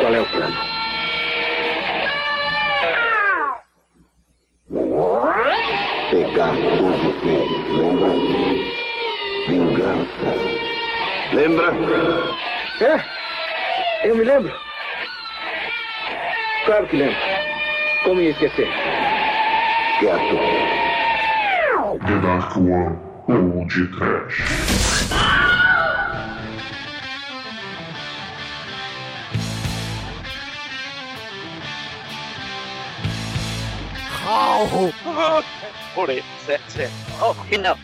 Qual é o plano? Pegar todos eles, lembra? Vingança. Lembra? É, eu me lembro. Claro que lembro. Como ia esquecer? Quieto. The Dark One ou de Trash. Certo, certo. Oh, não.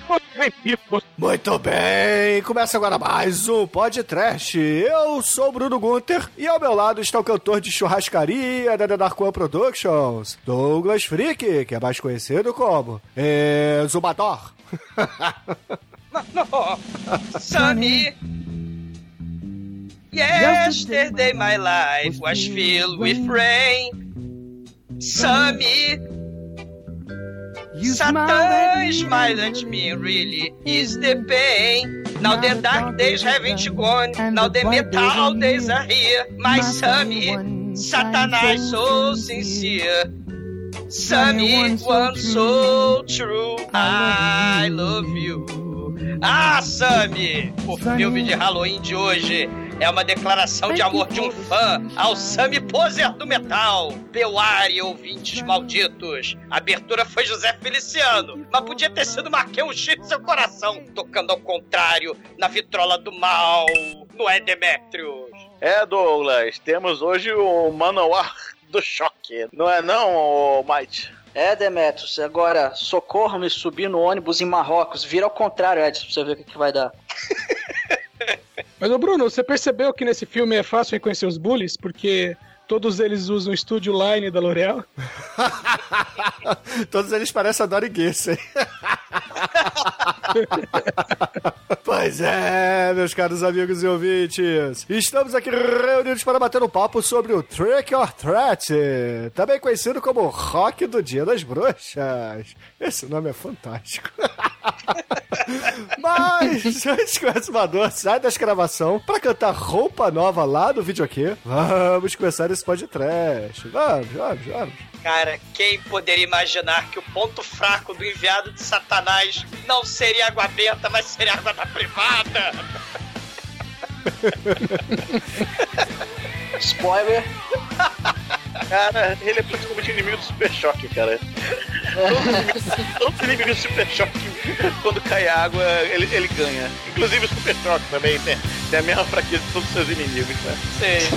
Muito bem, começa agora mais um podcast. Eu sou o Bruno Gunter e ao meu lado está o cantor de churrascaria da The Dark One Productions, Douglas Freak, que é mais conhecido como Zumador. Sammy. Yesterday my life was filled with rain. Sammy. Satan smiled at me, really is the pain. Now the dark days haven't gone, now the metal days are here. My Sammy, Satanás so sincere. Sammy, one so true, I love you. Ah, Sammy! O filme de Halloween de hoje é uma declaração de amor de um fã ao Sammy Poser do Metal. Beware, ouvintes malditos. A abertura foi José Feliciano, mas podia ter sido Marquinhos X do seu coração, tocando ao contrário na vitrola do mal. Não é, Demetrius? É, Douglas, temos hoje o Manowar do Choque. Não é não, Might? É, Demetrius, agora socorro-me subir no ônibus em Marrocos. Vira ao contrário, Edson, pra você ver o que, que vai dar. Mas, ô Bruno, você percebeu que nesse filme é fácil reconhecer os bullies? Porque todos eles usam o Studio Line da L'Oreal. Todos eles parecem a Dory pois é, meus caros amigos e ouvintes. Estamos aqui reunidos para bater um papo sobre o Trick or Threat, também conhecido como Rock do Dia das Bruxas. Esse nome é fantástico. Mas, antes que o exumador saia da escravação para cantar roupa nova lá no videokê, vamos começar esse podcast. Vamos, vamos, vamos. Cara, quem poderia imaginar que o ponto fraco do enviado de Satanás não seria água benta, mas seria água da privada? Spoiler. Cara, ele é praticamente inimigo do Super Choque, cara. Todos os inimigos- Todos os inimigos do Super Choque, quando cai água, ele, ele ganha. Inclusive o Super Choque também tem, tem a mesma fraqueza de todos os seus inimigos, né? Sim.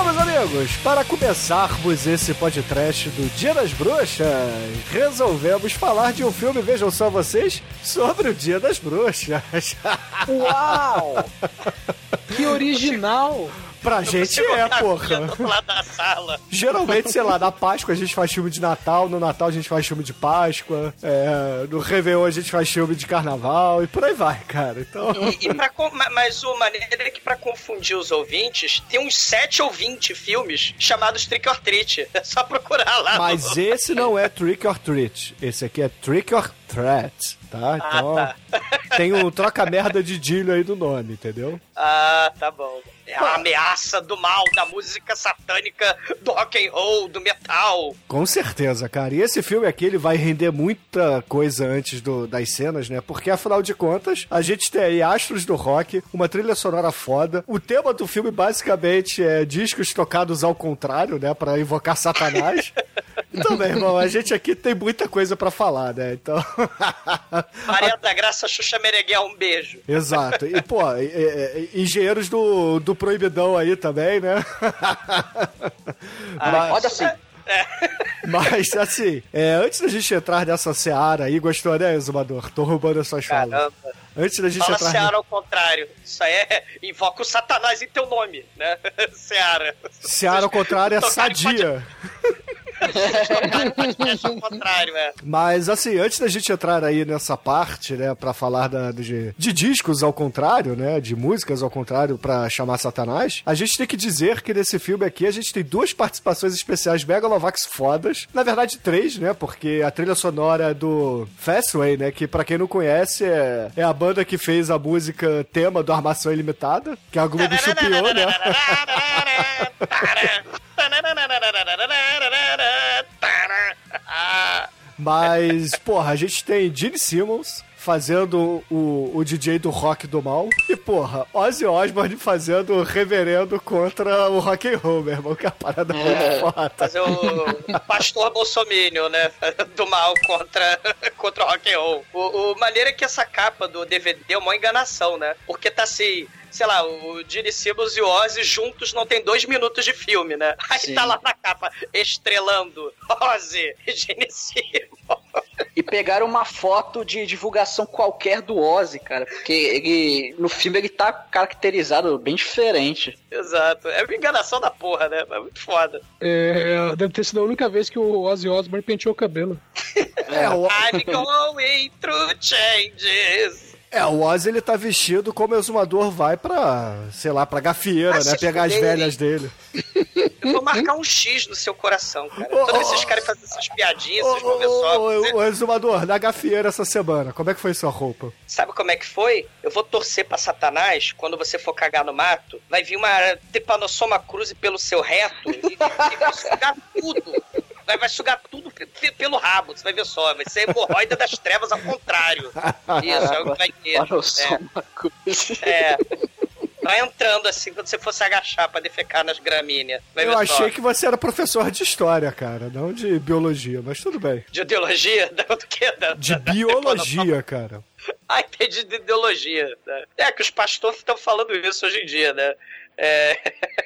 Bom, meus amigos, para começarmos esse podcast do Dia das Bruxas, resolvemos falar de um filme, vejam só vocês, sobre o Dia das Bruxas. Uau! Que original! Pra gente é, porra. lado da sala. Geralmente, sei lá, na Páscoa a gente faz filme de Natal, no Natal a gente faz filme de Páscoa, é, no Réveillon a gente faz filme de Carnaval e por aí vai, cara. Então, E, e pra, mas o maneiro é que pra confundir os ouvintes, tem uns 7 ou 20 filmes chamados Trick or Treat. É só procurar lá. mas no... esse não é Trick or Treat, esse aqui é Trick or Threat, tá? Então, tá. tem um troca-merda de Dilho aí do nome, entendeu? Ah, tá bom. É a ameaça do mal, da música satânica, do rock and roll, do metal. Com certeza, cara. E esse filme aqui, ele vai render muita coisa antes do- das cenas, né? Porque, afinal de contas, a gente tem aí astros do rock, uma trilha sonora foda. O tema do filme, basicamente, é discos tocados ao contrário, né? Pra invocar Satanás. Então, meu irmão, a gente aqui tem muita coisa pra falar, né? Então... Maria da Graça Xuxa Meneghel, um beijo. Exato. E, pô, e- e- engenheiros do, do Proibidão aí também, né? Ah, Mas- Roda assim. Mas, assim, é, antes da gente entrar nessa seara aí, gostou, né, Exumador? Tô roubando as suas falas. Caramba. Antes da gente Fala entrar... Seara ao contrário. Isso aí é. Invoca o Satanás em teu nome, né? Seara. Seara ao contrário é sadia. ao contrário, é. Mas, assim, antes da gente entrar aí nessa parte, né, pra falar da, de, de discos ao contrário, né, de músicas ao contrário pra chamar Satanás, a gente tem que dizer que nesse filme aqui a gente tem duas participações especiais Megalovax fodas. Na verdade, três, né, porque a trilha sonora é do Fastway, né, que pra quem não conhece é, é a banda que fez a música tema do Armação Ilimitada, que a Globo chupiou, né? Mas, porra, a gente tem Gene Simmons fazendo o, o DJ do rock do mal. E, porra, Ozzy Osbourne fazendo o reverendo contra o rock and roll, meu irmão, que é a parada muito foda. Fazer o pastor bolsominion, né? Do mal contra, contra o rock and roll. O, o maneiro é que essa capa do DVD é uma enganação, né? Porque tá assim sei lá, o Gene Simmons e o Ozzy juntos não tem dois minutos de filme, né? Aí Sim. tá lá na capa, estrelando Ozzy e Gene Simmons. E pegaram uma foto de divulgação qualquer do Ozzy, cara. Porque ele. No filme ele tá caracterizado bem diferente. Exato. É uma enganação da porra, né? É muito foda. É, deve ter sido a única vez que o Ozzy Osbourne penteou o cabelo. É, o, I'm going through changes. é, o Ozzy ele tá vestido como o exumador vai pra, sei lá, pra gafieira, Ah, né? Pegar as velhas dele. Eu vou marcar um X no seu coração, cara. Toda vez que vocês querem fazer essas piadinhas, vocês vão ver só. ô, ô, exumador, na gafieira essa semana, como é que foi sua roupa? Sabe como é que foi? Eu vou torcer pra Satanás, quando você for cagar no mato, vai vir uma Tepanossoma Cruze pelo seu reto e, e vai sugar tudo. Vai, vai sugar tudo pe- pe- pelo rabo, você vai ver só. Vai ser hemorroida das trevas ao contrário. Isso, é o que vai ter. Olha só uma coisa. É. Vai entrando assim quando você for se agachar pra defecar nas gramíneas. Eu achei só. que você era professor de história, cara, não de biologia, mas tudo bem. De ideologia? Da- Do? Da, De da- da biologia, cara. Ah, entendi de ideologia. Né? É que os pastores estão falando isso hoje em dia, né? É,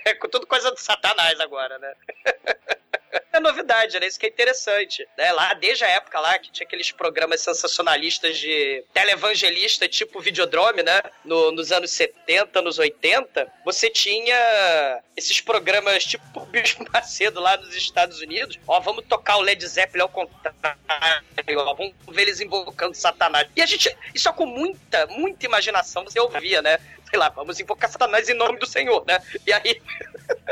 é com tudo coisa do satanás agora, né? É novidade, né? Isso que é interessante. Né? Lá, desde a época lá, que tinha aqueles programas sensacionalistas de televangelista, tipo Videodrome, né? No- nos anos 70, nos 80, você tinha esses programas tipo o Bispo Macedo lá nos Estados Unidos. Ó, vamos tocar o Led Zeppelin ao contrário, ó, vamos ver eles invocando Satanás. E a gente, isso é com muita, muita imaginação, você ouvia, né? Sei lá, vamos invocar Satanás em nome do Senhor, né? E aí,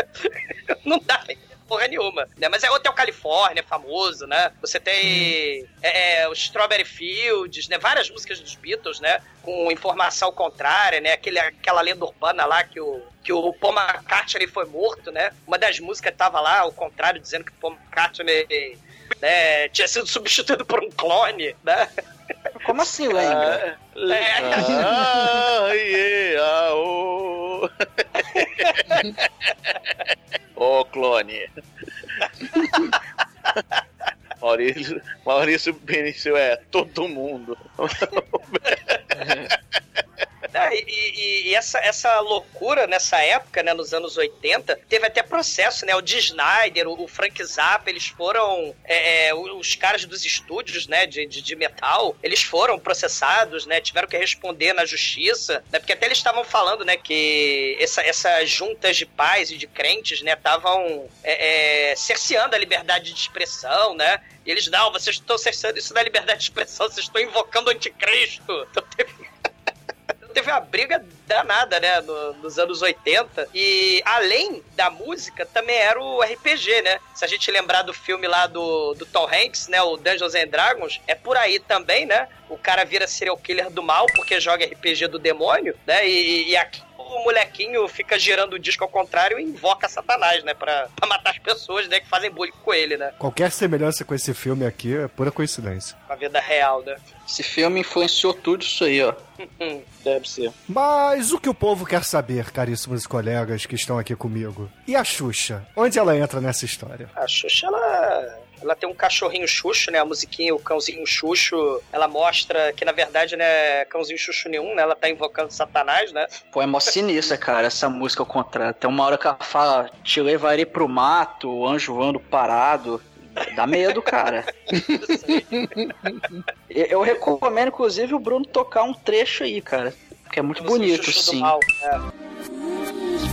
não dá porra nenhuma, né? Mas é Hotel Califórnia, famoso, né? Você tem é, é, os Strawberry Fields, né? Várias músicas dos Beatles, né? Com informação contrária, né? Aquele, aquela lenda urbana lá que o, que o Paul McCartney foi morto, né? Uma das músicas tava lá, ao contrário, dizendo que o Paul McCartney né, tinha sido substituído por um clone, né? Como assim, lembra? É, Ah, yeah, oh. Ô, clone. Maurício, Maurício Benício é todo mundo. E, e- essa, essa loucura nessa época, né, nos anos 80, teve até processo, né? O Dee Snyder, o, o Frank Zappa, eles foram. é, é, os caras dos estúdios, né, de, de, de metal, eles foram processados, né? Tiveram que responder na justiça, né? Porque até eles estavam falando, né, que essa, essas juntas de pais e de crentes, né, estavam é, é, cerceando a liberdade de expressão, né? E eles, não, vocês estão cerceando isso da liberdade de expressão, vocês estão invocando o anticristo. Então teve teve uma briga danada, né, no- nos anos 80. E além da música, também era o RPG, né? Se a gente lembrar do filme lá do, do Tom Hanks, né, o Dungeons and Dragons, é por aí também, né? O cara vira serial killer do mal porque joga RPG do demônio, né? E, e aqui o molequinho fica girando o disco ao contrário e invoca Satanás, né? Pra, pra matar as pessoas, né? Que fazem bullying com ele, né? Qualquer semelhança com esse filme aqui é pura coincidência. Com a vida real, né? Esse filme influenciou tudo isso aí, ó. Deve ser. Mas o que o povo quer saber, caríssimos colegas que estão aqui comigo? E a Xuxa? Onde ela entra nessa história? A Xuxa, ela, ela tem um cachorrinho Xuxo, né? A musiquinha, o cãozinho Xuxo, ela mostra que, na verdade, né, cãozinho Xuxo nenhum, né? Ela tá invocando Satanás, né? Pô, é mó sinistra, cara, essa música ao contrário. Tem uma hora que ela fala, te levarei pro mato, o anjo voando parado. Dá medo, cara. Eu eu recomendo, inclusive, o Bruno tocar um trecho aí, cara. Que é muito bonito, Chuchu do sim. mal. É.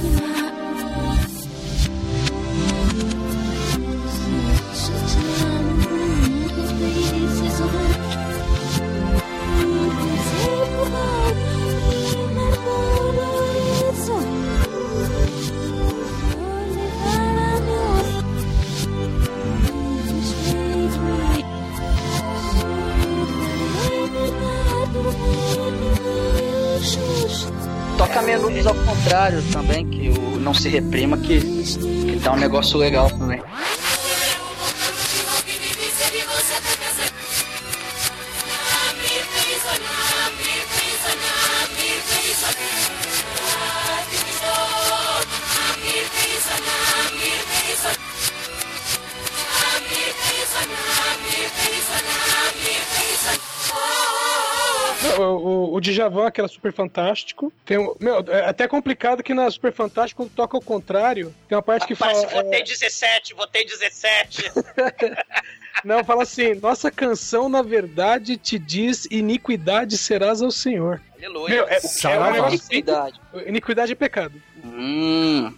Menudos ao contrário também, que o Não Se Reprima, que, que tá um negócio legal também. Djavan, que era super fantástico. Tem um, meu, é até complicado que na Super Fantástico, quando toca ao contrário, tem uma parte que Rapaz, fala. votei é, 17, votei 17. não, fala assim: nossa canção, na verdade, te diz iniquidade serás ao Senhor. Aleluia. Meu, é, é Saravá. um negócio Iniquidade. Iniquidade é pecado. Hum.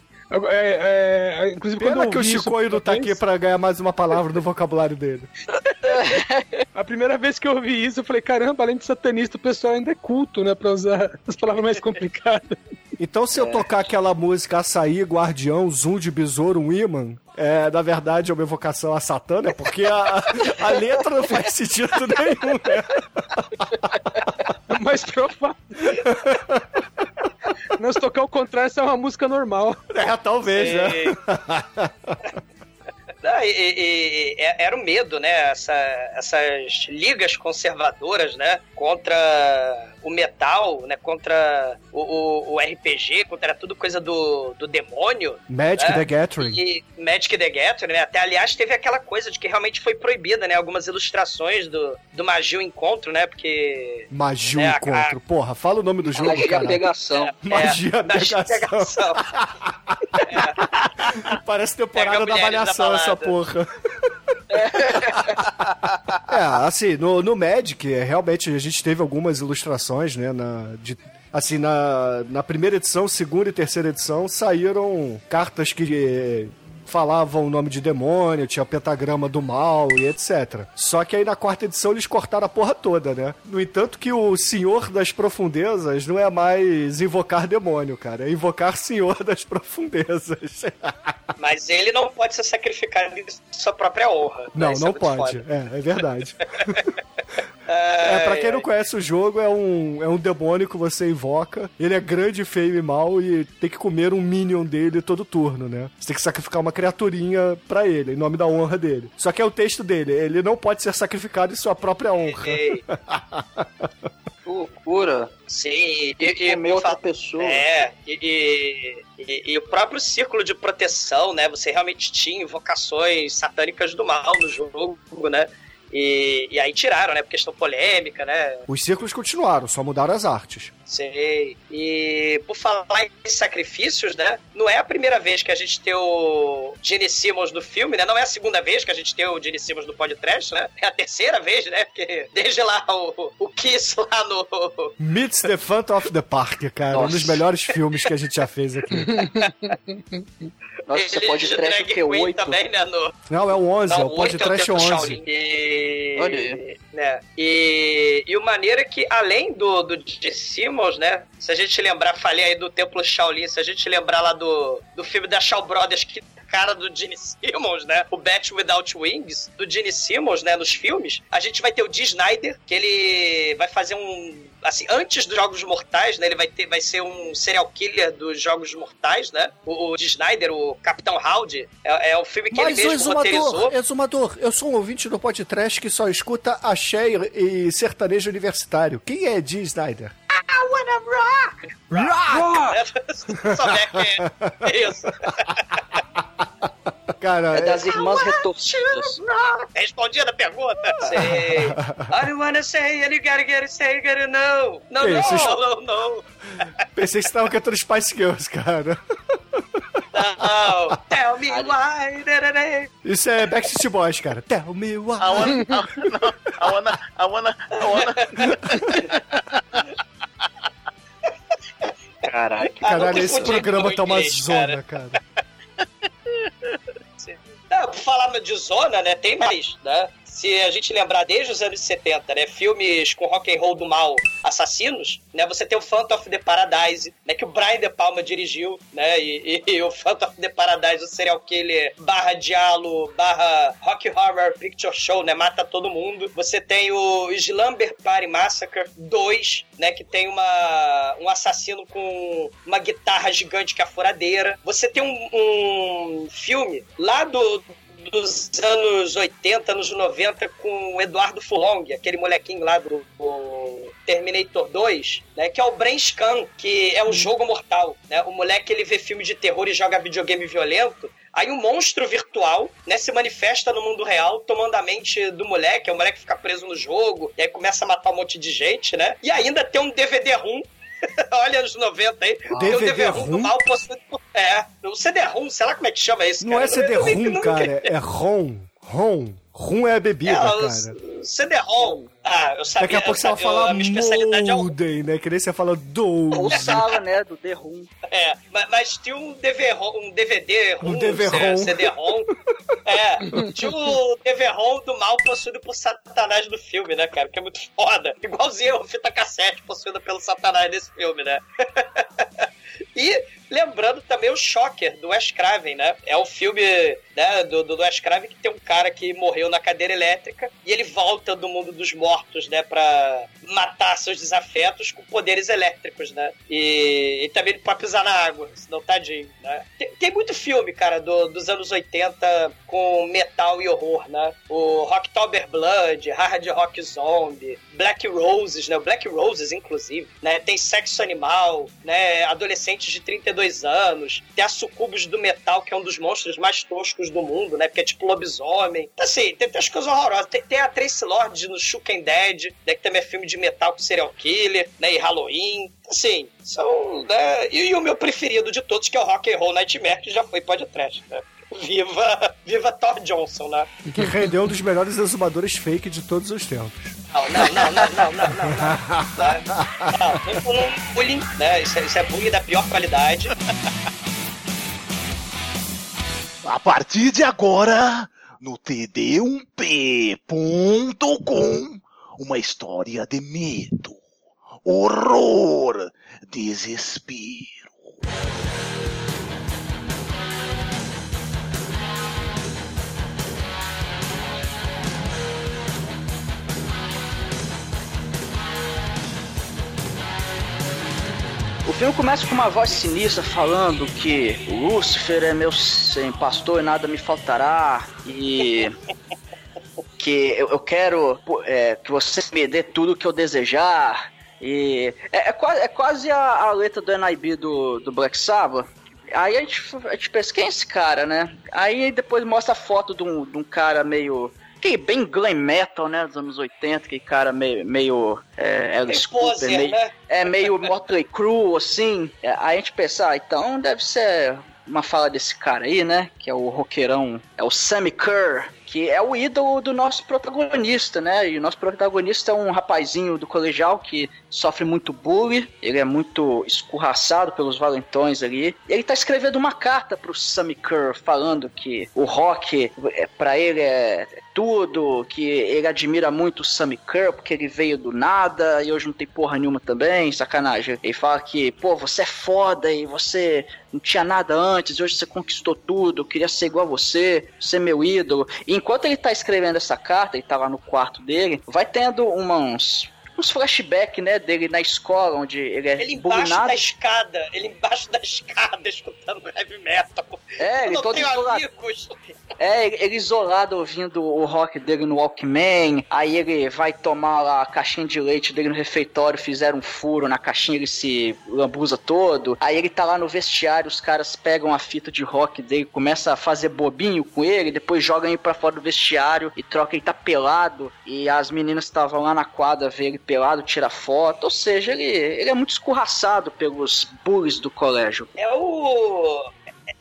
É, é, inclusive, quando Pena eu que o Chicoio não tá aqui pra ganhar mais uma palavra no vocabulário dele. A primeira vez que eu ouvi isso, eu falei, caramba, além de satanista, o pessoal ainda é culto, né? Pra usar as palavras mais complicadas. Então, se eu tocar aquela música Açaí, Guardião, Zoom de Besouro, um imã, é, na verdade é uma evocação a Satã, né? Porque a, a letra não faz sentido nenhum, né? Mas provável. Não, se tocar o contrário, essa é uma música normal. É, talvez, né? Não, e- e- e- é- era o medo, né? Essa- essas ligas conservadoras, né? Contra o metal, né? Contra o, o- o RPG, contra tudo coisa do, do demônio. Magic É. the Gathering. E Magic the Gathering, né? Até, aliás, teve aquela coisa de que realmente foi proibida, né? Algumas ilustrações do, do Magia o Encontro, né? Porque... Magia É, a- Encontro. Porra, fala o nome do jogo, Magia cara. pegação. Magia é, Magia pegação. pegação. Parece temporada da avaliação essa porra. É, assim, no, no Magic, é, realmente a gente teve algumas ilustrações, né, na, de, assim, na, na primeira edição, segunda e terceira edição, saíram cartas que falavam o nome de demônio, tinha o pentagrama do mal e etc. Só que aí na quarta edição eles cortaram a porra toda, né? No entanto que o Senhor das Profundezas não é mais invocar demônio, cara, é invocar Senhor das Profundezas. Mas ele não pode ser sacrificado em sua própria honra. Não, Isso é não muito pode. É, é verdade. É, pra quem não conhece o jogo, é um, é um demônio que você invoca. Ele é grande, feio e mau e tem que comer um minion dele todo turno, né? Você tem que sacrificar uma criaturinha pra ele, em nome da honra dele. Só que é o texto dele, ele não pode ser sacrificado em sua própria honra. Ei, Que loucura. Sim, e, e, Comer outra pessoa. É, e, e- e- e o próprio círculo de proteção, né? Você realmente tinha invocações satânicas do mal no jogo, né? E, e aí tiraram, né? Por questão polêmica, né? Os círculos continuaram, só mudaram as artes. Sei. E por falar em sacrifícios, né? Não é a primeira vez que a gente tem o Gene Simmons no filme, né? Não é a segunda vez que a gente tem o Gene Simmons no podcast, né? É a terceira vez, né? Porque desde lá o, o Kiss lá no. Meets the Phantom of the Park, cara. Um dos Nossa. melhores filmes que a gente já fez aqui. Nossa, você pode de trash o? Queen 8? também, né? No, Não, é o 11, é Não, o Pod oito é o Trash Templo 11. Shaolin. E... Olha aí. Né? E, e o maneiro é que, além do, do de Simmons, né? Se a gente lembrar, falei aí do Templo Shaolin, se a gente lembrar lá do, do filme da Shaw Brothers, que cara do Gene Simmons, né? O Bat Without Wings, do Gene Simmons, né? Nos filmes, a gente vai ter o Dee Snyder, que ele vai fazer um assim, antes dos Jogos Mortais, né? Ele vai ter, vai ser um serial killer dos Jogos Mortais, né? O, o Dee Snyder, o Capitão Howdy, é, é o filme que Mas ele o mesmo roteirizou. exumador, exumador, eu sou um ouvinte do podcast que só escuta axé e e sertanejo universitário. Quem é Dee Snyder? I wanna rock! Rock! Só é que é isso. Cara, É das é- irmãs retorcidas. Respondi a pergunta? Sei. I don't wanna say and you gotta get it, say you gotta know. Não, Que não, isso? não, não, pensei que você tava cantando Spice Girls, cara. Não, tell me why. Isso é Backstreet Boys, cara. Tell me why. I wanna, I wanna, I wanna, I wanna. Caraca. Caralho, esse programa tá uma zona, cara. Falar de zona, né? Tem mais, né? Se a gente lembrar desde os anos 70, né? Filmes com rock and roll do mal, assassinos, né? Você tem o Phantom of the Paradise, né? Que o Brian De Palma dirigiu, né? E, e- e o Phantom of the Paradise, o serial killer barra diálogo, barra rock horror picture show, né? Mata todo mundo. Você tem o Slumber Party Massacre 2, né? Que tem uma, um assassino com uma guitarra gigante que é a furadeira. Você tem um, um filme lá do, dos anos 80, anos 90, com o Eduardo Furlong, aquele molequinho lá do, do Terminator 2, né, que é o Brain Scan, que é o jogo mortal. Né? O moleque ele vê filme de terror e joga videogame violento. Aí um monstro virtual, né, se manifesta no mundo real, tomando a mente do moleque. É o moleque fica preso no jogo, e aí começa a matar um monte de gente, né? E ainda tem um DVD ROM Olha os 90 aí. O DVD DVD-ROM mal possuído por... É, o CD-ROM, sei lá como é que chama isso, Não cara. é CD Eu nem- rum, nunca- cara. É ROM. ROM. ROM é a bebida, É, cara. CD-ROM. Ah, eu sabia. Daqui a pouco você vai falar a minha especialidade é Molden, né? Que nem você fala Ou 12. sala, né? Do The Room. É, mas, mas tinha um DVD-ROM, um DVD Um ROM, DVD-ROM. CD-ROM. É, tinha o DVD-ROM do mal possuído por Satanás no filme, né, cara? Que é muito foda. Igualzinho a fita cassete possuída pelo Satanás nesse filme, né? E lembrando também o Shocker, do Wes Craven, né? É o filme né, do, do Wes Craven que tem um cara que morreu na cadeira elétrica e ele volta do mundo dos mortos, né? Pra matar seus desafetos com poderes elétricos, né? E, e também pode pisar na água, senão tadinho, né? Tem, tem muito filme, cara, do- dos anos 80 com metal e horror, né? O Rocktober Blood, Hard Rock Zombie, Black Roses, né? Black Roses, inclusive, né? Tem Sexo Animal, né? Adolescentes de 32 anos. Tem a Sucubus do Metal, que é um dos monstros mais toscos do mundo, né? Porque é tipo lobisomem. Então, assim, tem, tem as coisas horrorosas. Tem, tem a Tracy Lord no Shook and Dead, né? Que também é filme de metal com serial killer, né? E Halloween. Assim, são, né? E, e o meu preferido de todos, que é o Rock and Roll Nightmare, que já foi podcast, né? Viva, viva Thor Johnson, né? Que rendeu um dos melhores exumadores fake de todos os tempos. Não, não, não, não, não, não, não. Não, não, não bullying, né? Isso é, isso é bullying da pior qualidade. A partir de agora, no td1p.com, uma história de medo, horror, desespero. O filme começa com uma voz sinistra falando que Lúcifer é meu sem pastor e nada me faltará e que eu, eu quero é, que você me dê tudo que eu desejar e é, é quase, é quase a, a letra do NIB do, do Black Sabbath. Aí a gente, a gente pensa, quem é esse cara, né? Aí depois mostra a foto de um, de um cara meio. Que bem glam metal, né? Dos anos 80, que cara meio. meio é, Alice Cooper, meio, né? é meio Motley Crue, assim. É, aí a gente pensa, ah, então deve ser uma fala desse cara aí, né? Que é o roqueirão, é o Sammy Kerr, que é o ídolo do nosso protagonista, né? E o nosso protagonista é um rapazinho do colegial que sofre muito bullying, ele é muito escorraçado pelos valentões ali. E ele tá escrevendo uma carta pro Sammy Kerr falando que o rock é, para ele é tudo, que ele admira muito o Sammy Kerr porque ele veio do nada e hoje não tem porra nenhuma também, sacanagem. Ele fala que, pô, você é foda e você não tinha nada antes, e hoje você conquistou tudo, eu queria ser igual a você, é meu ídolo. E enquanto ele tá escrevendo essa carta, ele tá lá no quarto dele, vai tendo uns uns flashbacks, né, dele na escola, onde ele é Ele embaixo bullyingado. da escada, ele embaixo da escada escutando heavy metal. É, Eu ele todo isolado. amigos. É, ele isolado ouvindo o rock dele no Walkman, aí ele vai tomar lá a caixinha de leite dele no refeitório, fizeram um furo na caixinha, ele se lambuza todo, aí ele tá lá no vestiário, os caras pegam a fita de rock dele, começa a fazer bobinho com ele, depois jogam ele pra fora do vestiário e troca, ele tá pelado, e as meninas estavam lá na quadra ver ele pelado, tira foto, ou seja, ele, ele é muito escorraçado pelos bullies do colégio. É o.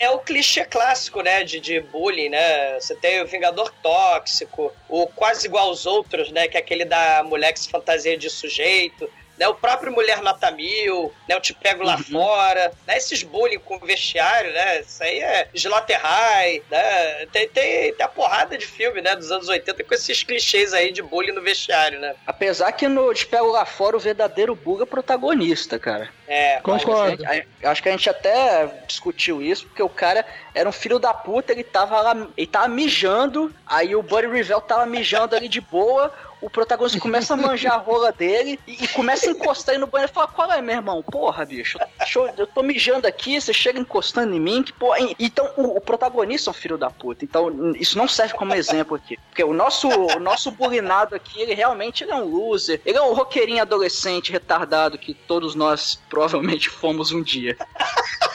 é o clichê clássico, né, de, de bullying, né? Você tem o Vingador Tóxico, o quase igual aos outros, né, que é aquele da mulher que se fantasia de sujeito né? O próprio Mulher Nota Mil, né? Eu Te Pego Lá Uhum. Fora, né? Esses bullying com vestiário, né? Isso aí é Slaughterhigh, né? Tem, tem, tem a porrada de filme, né? Dos anos 80 com esses clichês aí de bullying no vestiário, né? Apesar que no Te Pego Lá Fora o verdadeiro Buga é o protagonista, cara. É, Concordo. A- a- Acho que a gente até discutiu isso, porque o cara era um filho da puta, ele tava lá, ele tava mijando, aí o Buddy Revell tava mijando ali de boa, o protagonista começa a manjar a rola dele e, e começa a encostar ele no banheiro e fala, qual é, meu irmão? Porra, bicho, eu, eu tô mijando aqui, você chega encostando em mim, que porra... Então, o, o protagonista é um filho da puta, então isso não serve como exemplo aqui, porque o nosso, o nosso bulinado aqui, ele realmente ele é um loser, ele é um roqueirinho adolescente retardado que todos nós provavelmente fomos um dia.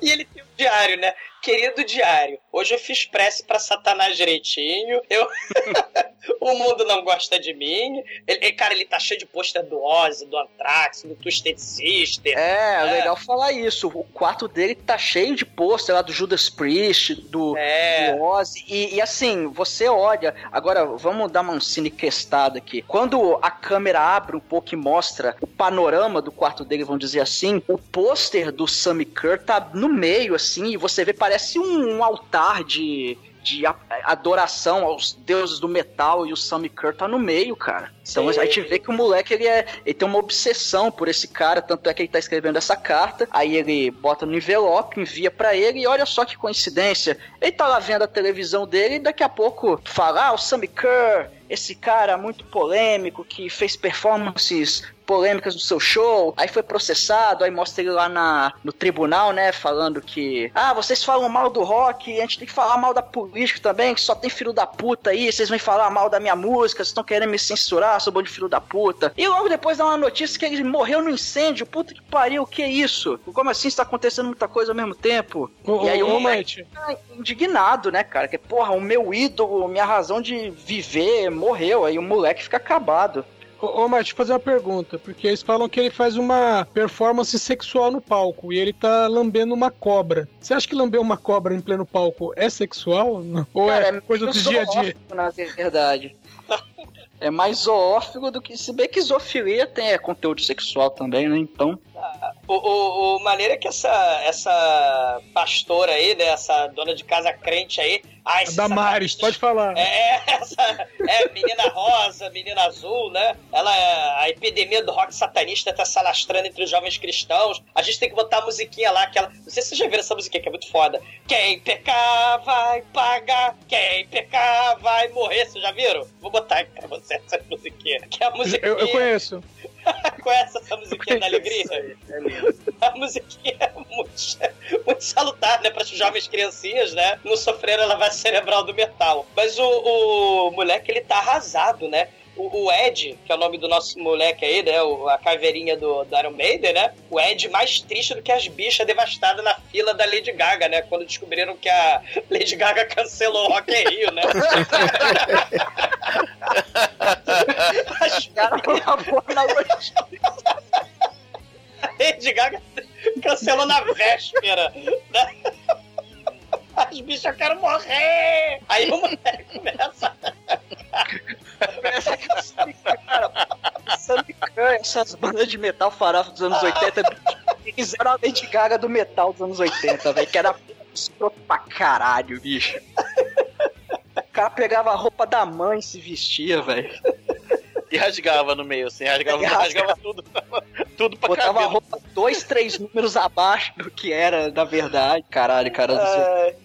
E ele tem um diário, né? Querido diário, hoje eu fiz prece pra Satanás direitinho. Eu... o mundo não gosta de mim. Ele, cara, ele tá cheio de pôster do Ozzy, do Anthrax, do Twisted Sister. É, legal falar isso. O quarto dele tá cheio de pôster lá do Judas Priest, do, É. do Ozzy. E, e assim, você olha. Agora, vamos dar uma cinequestada aqui. Quando a câmera abre um pouco e mostra o panorama do quarto dele, vamos dizer assim, o pôster do Sammy Kerr tá no meio, assim, e você vê, parece um, um altar de. De adoração aos deuses do metal e o Sammy Kerr tá no meio, cara. Então Sim. a gente vê que o moleque ele, é, ele tem uma obsessão por esse cara, tanto é que ele tá escrevendo essa carta, aí ele bota no envelope, envia pra ele e olha só que coincidência. Ele tá lá vendo a televisão dele e daqui a pouco fala: "Ah, o Sammy Kerr, esse cara muito polêmico que fez performances polêmicas no seu show, aí foi processado, aí mostra ele lá na, no tribunal, né, falando que, ah, vocês falam mal do rock, a gente tem que falar mal da política também, que só tem filho da puta aí, vocês vêm falar mal da minha música, vocês estão querendo me censurar, sou bom de filho da puta. E logo depois dá uma notícia que ele morreu no incêndio, puta que pariu, que isso? Como assim está acontecendo muita coisa ao mesmo tempo? Ô, e aí o moleque Mate, fica indignado, né, cara, que porra, o meu ídolo, minha razão de viver morreu, aí o moleque fica acabado. Ô, ô Mate, deixa eu fazer uma pergunta, porque eles falam que ele faz uma performance sexual no palco e ele tá lambendo uma cobra. Você acha que lamber uma cobra em pleno palco é sexual? Ou Cara, é coisa do dia a dia? Na verdade. É mais zoófilo do que. Se bem que zoofilia tem é, conteúdo sexual também, né? Então. O, o, o maneiro é que essa, essa pastora aí, né? Essa dona de casa crente aí. Ai, Damares, pode falar. É, essa, é, menina rosa, menina azul, né? Ela, é- a epidemia do rock satanista tá se alastrando entre os jovens cristãos. A gente tem que botar a musiquinha lá, aquela. Não sei se vocês já viram essa musiquinha, que é muito foda. Quem pecar vai pagar, quem pecar vai morrer. Vocês já viram? Vou botar aqui pra você essa musiquinha. Que é a musiquinha. Eu, eu conheço. Conhece essa musiquinha da alegria? A musiquinha é muito, muito salutar, né? Para os jovens criancinhas, né? Não sofrerem a lavagem cerebral do metal. Mas o, o moleque, ele tá arrasado, né? O, o Ed, que é o nome do nosso moleque aí, né? O- a caveirinha do, do Iron Maiden, né? O Ed mais triste do que as bichas devastadas na fila da Lady Gaga, né? Quando descobriram que a Lady Gaga cancelou o Rock in Rio, né? As Cara, a porra na. Lady Gaga cancelou na véspera. né? As bichas querem morrer! Aí o moleque começa. Cara, Kerr, essas bandas de metal farofa dos anos 80, bicho, fizeram a Lady Gaga do metal dos anos 80, velho, que era escroto pra caralho, bicho. O cara pegava a roupa da mãe e se vestia, velho. E rasgava no meio, assim, rasgava, E rasgava. rasgava tudo. tudo pra Botava a caber. roupa dois, três números abaixo do que era da verdade. Caralho, cara. É,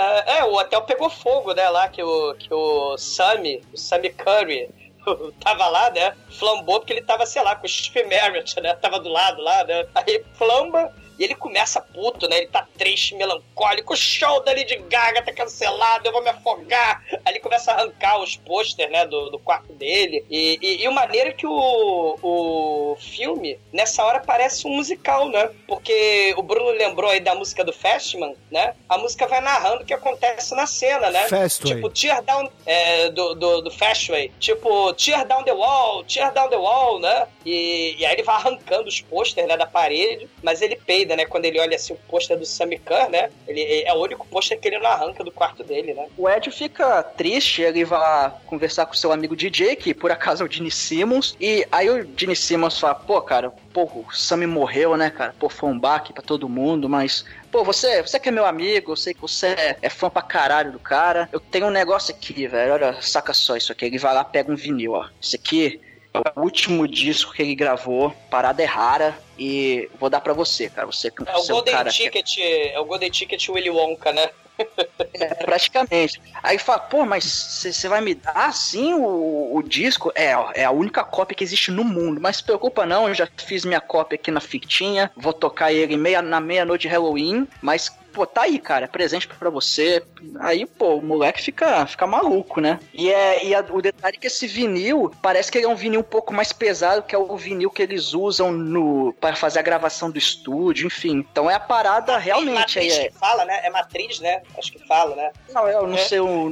é, o hotel pegou fogo, né? Lá que o, que o Sammy, o Sammy Curry, tava lá, né? Flambou porque ele tava, sei lá, com o Steve Merritt, né? Tava do lado lá, né? Aí flamba. E ele começa puto, né? Ele tá triste, melancólico. O show da Lady Gaga tá cancelado, eu vou me afogar. Aí ele começa a arrancar os pôster, né? Do, do quarto dele. E, e, e o maneiro é que o, o filme, nessa hora, parece um musical, né? Porque o Bruno lembrou aí da música do Fastman, né? A música vai narrando o que acontece na cena, né? Fastway. Tipo, tear down é, do, do, do Fastway. Tipo, tear down the wall, tear down the wall, né? E, e aí ele vai arrancando os pôster né, da parede, mas ele peida né? Quando ele olha assim o pôster do Sammy Khan, né? Ele é o único pôster que ele não arranca do quarto dele, né? O Ed fica triste, ele vai lá conversar com seu amigo DJ, que por acaso é o Gene Simmons, e aí o Gene Simmons fala, pô, cara, pô, o Sammy morreu, né, cara? Pô, foi um baque pra todo mundo, mas Pô, você, você que é meu amigo, eu sei que você é, é fã pra caralho do cara. Eu tenho um negócio aqui, velho. Olha, saca só isso aqui. Ele vai lá, pega um vinil, ó. Isso aqui é o último disco que ele gravou. Parada é rara. E vou dar pra você, cara. Você que É o você é um Golden cara que- Ticket, é o Golden Ticket Willy Wonka, né? É, praticamente. Aí fala, pô, mas você vai me dar sim o, o disco? É, é a única cópia que existe no mundo. Mas se preocupa não, eu já fiz minha cópia aqui na fictinha. Vou tocar ele meia, na meia-noite de Halloween. Mas, pô, tá aí, cara. É presente pra você. Aí, pô, o moleque fica, fica maluco, né? E, é, e a- o detalhe é que esse vinil, parece que ele é um vinil um pouco mais pesado, que é o vinil que eles usam no para fazer a gravação do estúdio, enfim. Então é a parada realmente aí. Matriz É, que fala, né? É matriz, né? Acho que fala, né? não, eu não É. sei o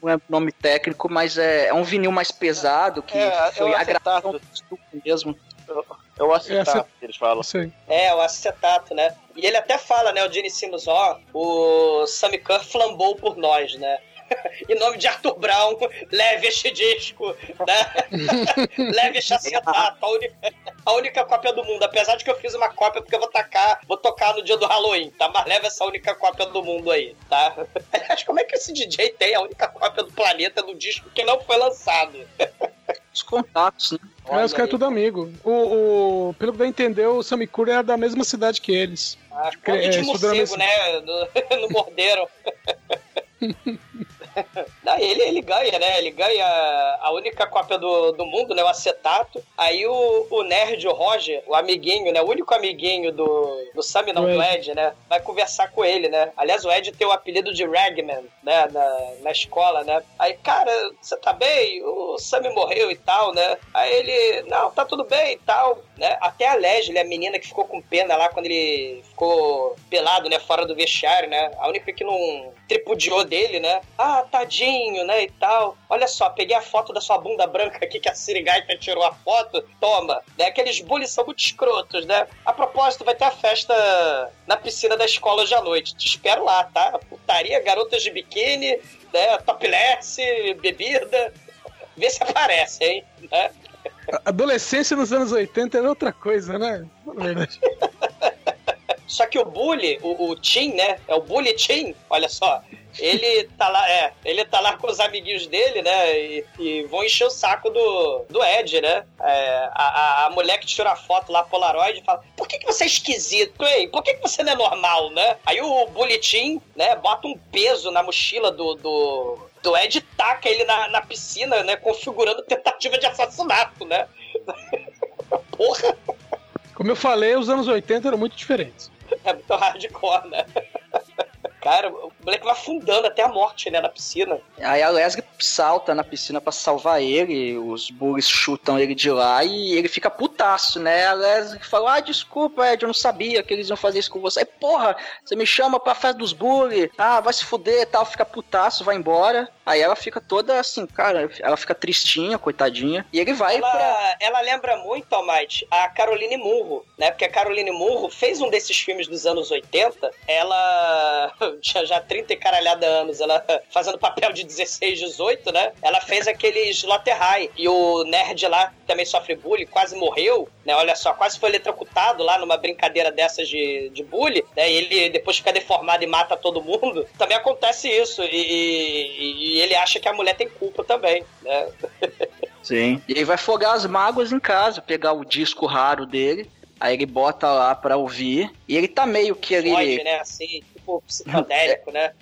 não é nome técnico, mas é, é um vinil mais pesado que É, é foi a gravação do estúdio mesmo. É o acetato Essa- que eles falam. Aí. É, o acetato, né? E ele até fala, né, o Gene Simmons, ó, o Sammy Khan flambou por nós, né? em nome de Arthur Brown, leve este disco, né? leve este acetato, a única, a única cópia do mundo. Apesar de que eu fiz uma cópia porque eu vou tacar, vou tocar no dia do Halloween, tá? Mas leva essa única cópia do mundo aí, tá? Aliás, como é que esse DJ tem a única cópia do planeta do disco que não foi lançado? Os contatos, né? É, os caras aí. tudo amigo. O, o, pelo que dá a entender, o Samikura é da mesma cidade que eles. Ah, de é, estudando morcego, né? No, no mordeiro. Não, ele, ele ganha, né? Ele ganha a única cópia do, do mundo, né? O acetato. Aí o, o nerd, o Roger, o amiguinho, né? O único amiguinho do, do Sam, não, Do Ed. Ed, né? Vai conversar com ele, né? Aliás, o Ed tem o apelido de Ragman, né? Na, na escola, né? Aí, cara, você tá bem? O Sam morreu e tal, né? Aí ele, não, tá tudo bem e tal, né? Até a Leslie, a menina que ficou com pena lá quando ele ficou pelado, né? Fora do vestiário, né? A única que não tripudiou dele, né? Ah, tadinho, né? E tal. Olha só, peguei a foto da sua bunda branca aqui que a Sirigaita tirou a foto. Toma. Né? Aqueles bullies são muito escrotos, né? A propósito, vai ter a festa na piscina da escola hoje à noite. Te espero lá, tá? Putaria, garotas de biquíni, né? Topless, bebida. Vê se aparece, hein? Né? Adolescência nos anos 80 era outra coisa, né? Na verdade. Só que o Bully, o, o Tim, né? É o Bully Tim, olha só. Ele tá lá, é, ele tá lá com os amiguinhos dele, né? E, e vão encher o saco do, do Ed, né? É, a, a, a mulher que tirou a foto lá, Polaroid, fala: Por que, que você é esquisito, hein? Por que, que você não é normal, né? Aí o Bully Tim, né, bota um peso na mochila do. do do Ed taca ele na, na piscina, né? Configurando tentativa de assassinato, né? Porra, Como eu falei, os anos 80 eram muito diferentes. É muito hardcore, né? Cara, o moleque vai afundando até a morte, né, na piscina. Aí a Leslie salta na piscina pra salvar ele, os bullies chutam ele de lá e ele fica putaço, né? A Leslie fala, ah, desculpa, Ed, eu não sabia que eles iam fazer isso com você. Aí, porra, você me chama pra festa dos bullies, ah, vai se fuder e tal, fica putaço, vai embora. Aí ela fica toda assim, cara, ela fica tristinha, coitadinha, e ele vai pra... Ela, ela lembra muito, Almighty, a Caroline Murro, né? Porque a Caroline Murro fez um desses filmes dos anos 80. Ela tinha já 30 e caralhada anos, ela fazendo papel de 16, 18, né? Ela fez aquele Slaughter High. E o nerd lá também sofre bullying, quase morreu, né? Olha só, quase foi eletrocutado lá numa brincadeira dessas de, de bullying, né? E ele depois fica deformado e mata todo mundo. Também acontece isso. E, e- e ele acha que a mulher tem culpa também, né? Sim. E ele vai fogar as mágoas em casa, pegar o disco raro dele. Aí ele bota lá pra ouvir. E ele tá meio que ele. Foge, né? Assim, tipo psicodélico, né?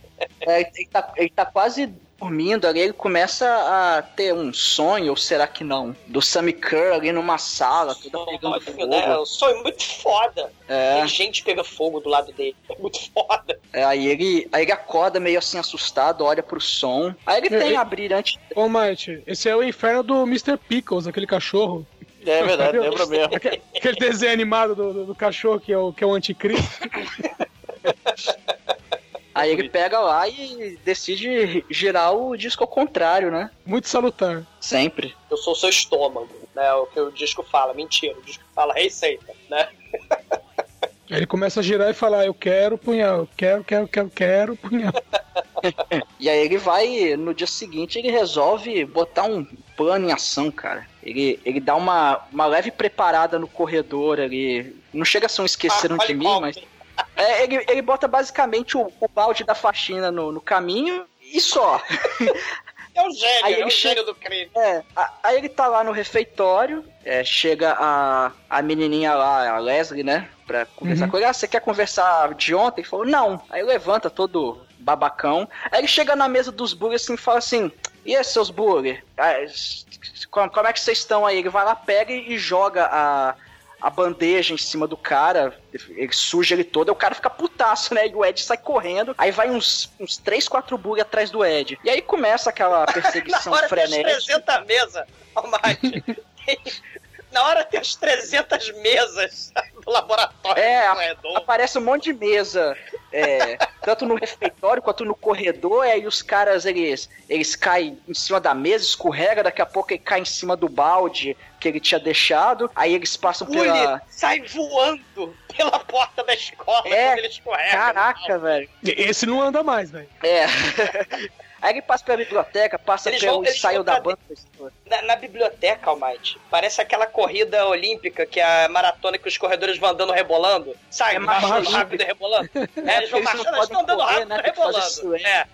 É, ele, tá, ele tá quase dormindo ali, ele começa a ter um sonho, ou será que não? Do Sammy Kerr ali numa sala, toda pegando Sonho, fogo. né? Um sonho muito foda. É. Tem gente pega fogo do lado dele. É muito foda. É, aí ele, aí ele acorda meio assim assustado, olha pro som. Aí ele É, tem é- a brilhante. Ô, Mate, esse é o inferno do Mr. Pickles, aquele cachorro. É verdade, lembra mesmo. Aquele, aquele desenho animado do, do- do cachorro que é o, que é o anticristo. Aí ele pega lá e decide girar o disco ao contrário, né? Muito salutar. Sempre. Eu sou o seu estômago, né? O que o disco fala. Mentira, o disco fala receita, né? Ele começa a girar e falar: Eu quero punhal, eu quero, quero, quero, quero punhal. E aí ele vai, no dia seguinte, ele resolve botar um plano em ação, cara. Ele, ele dá uma, uma leve preparada no corredor ali. Não chega a ser um esqueceram Ah, de mim, mas. É, ele, ele bota basicamente o, o balde da faxina no, no caminho e só. É um gênio, Aí é ele um chega- gênio do crime. É, aí ele tá lá no refeitório, é, chega a, a menininha lá, a Leslie, né, pra conversar Uhum. com ele. Ah, você quer conversar de ontem? Ele falou, não. Aí levanta todo babacão. Aí ele chega na mesa dos bullies assim e fala assim, e aí, seus bullies? Ah, como é que vocês estão aí? Ele vai lá, pega e joga a... A bandeja em cima do cara, ele suja ele todo, aí o cara fica putaço, né? E o Ed sai correndo, aí vai uns, uns 3, 4 bullies atrás do Ed. E aí começa aquela Na perseguição hora tem as frenética. 300 mesas, Almighty. Na hora tem as 300 mesas do laboratório. É, do corredor. Aparece um monte de mesa, é, tanto no refeitório quanto no corredor, e aí os caras, eles, eles caem em cima da mesa, escorrega, daqui a pouco ele cai em cima do balde que ele tinha deixado, aí eles passam Uli pela... sai voando pela porta da escola É, quando ele escorrega. Caraca, velho. Esse não anda mais, velho. É. Aí ele passa pela biblioteca, passa Eles pelo vão- ensaio vão da pra banda. Na, na biblioteca, Almighty, parece aquela corrida olímpica que é a maratona que os corredores vão andando rebolando. Sai, É marcha marcha rápido e rebolando. É, eles vão Eles marchando, eles podem andando correr, rápido né? e que fazer rebolando. É.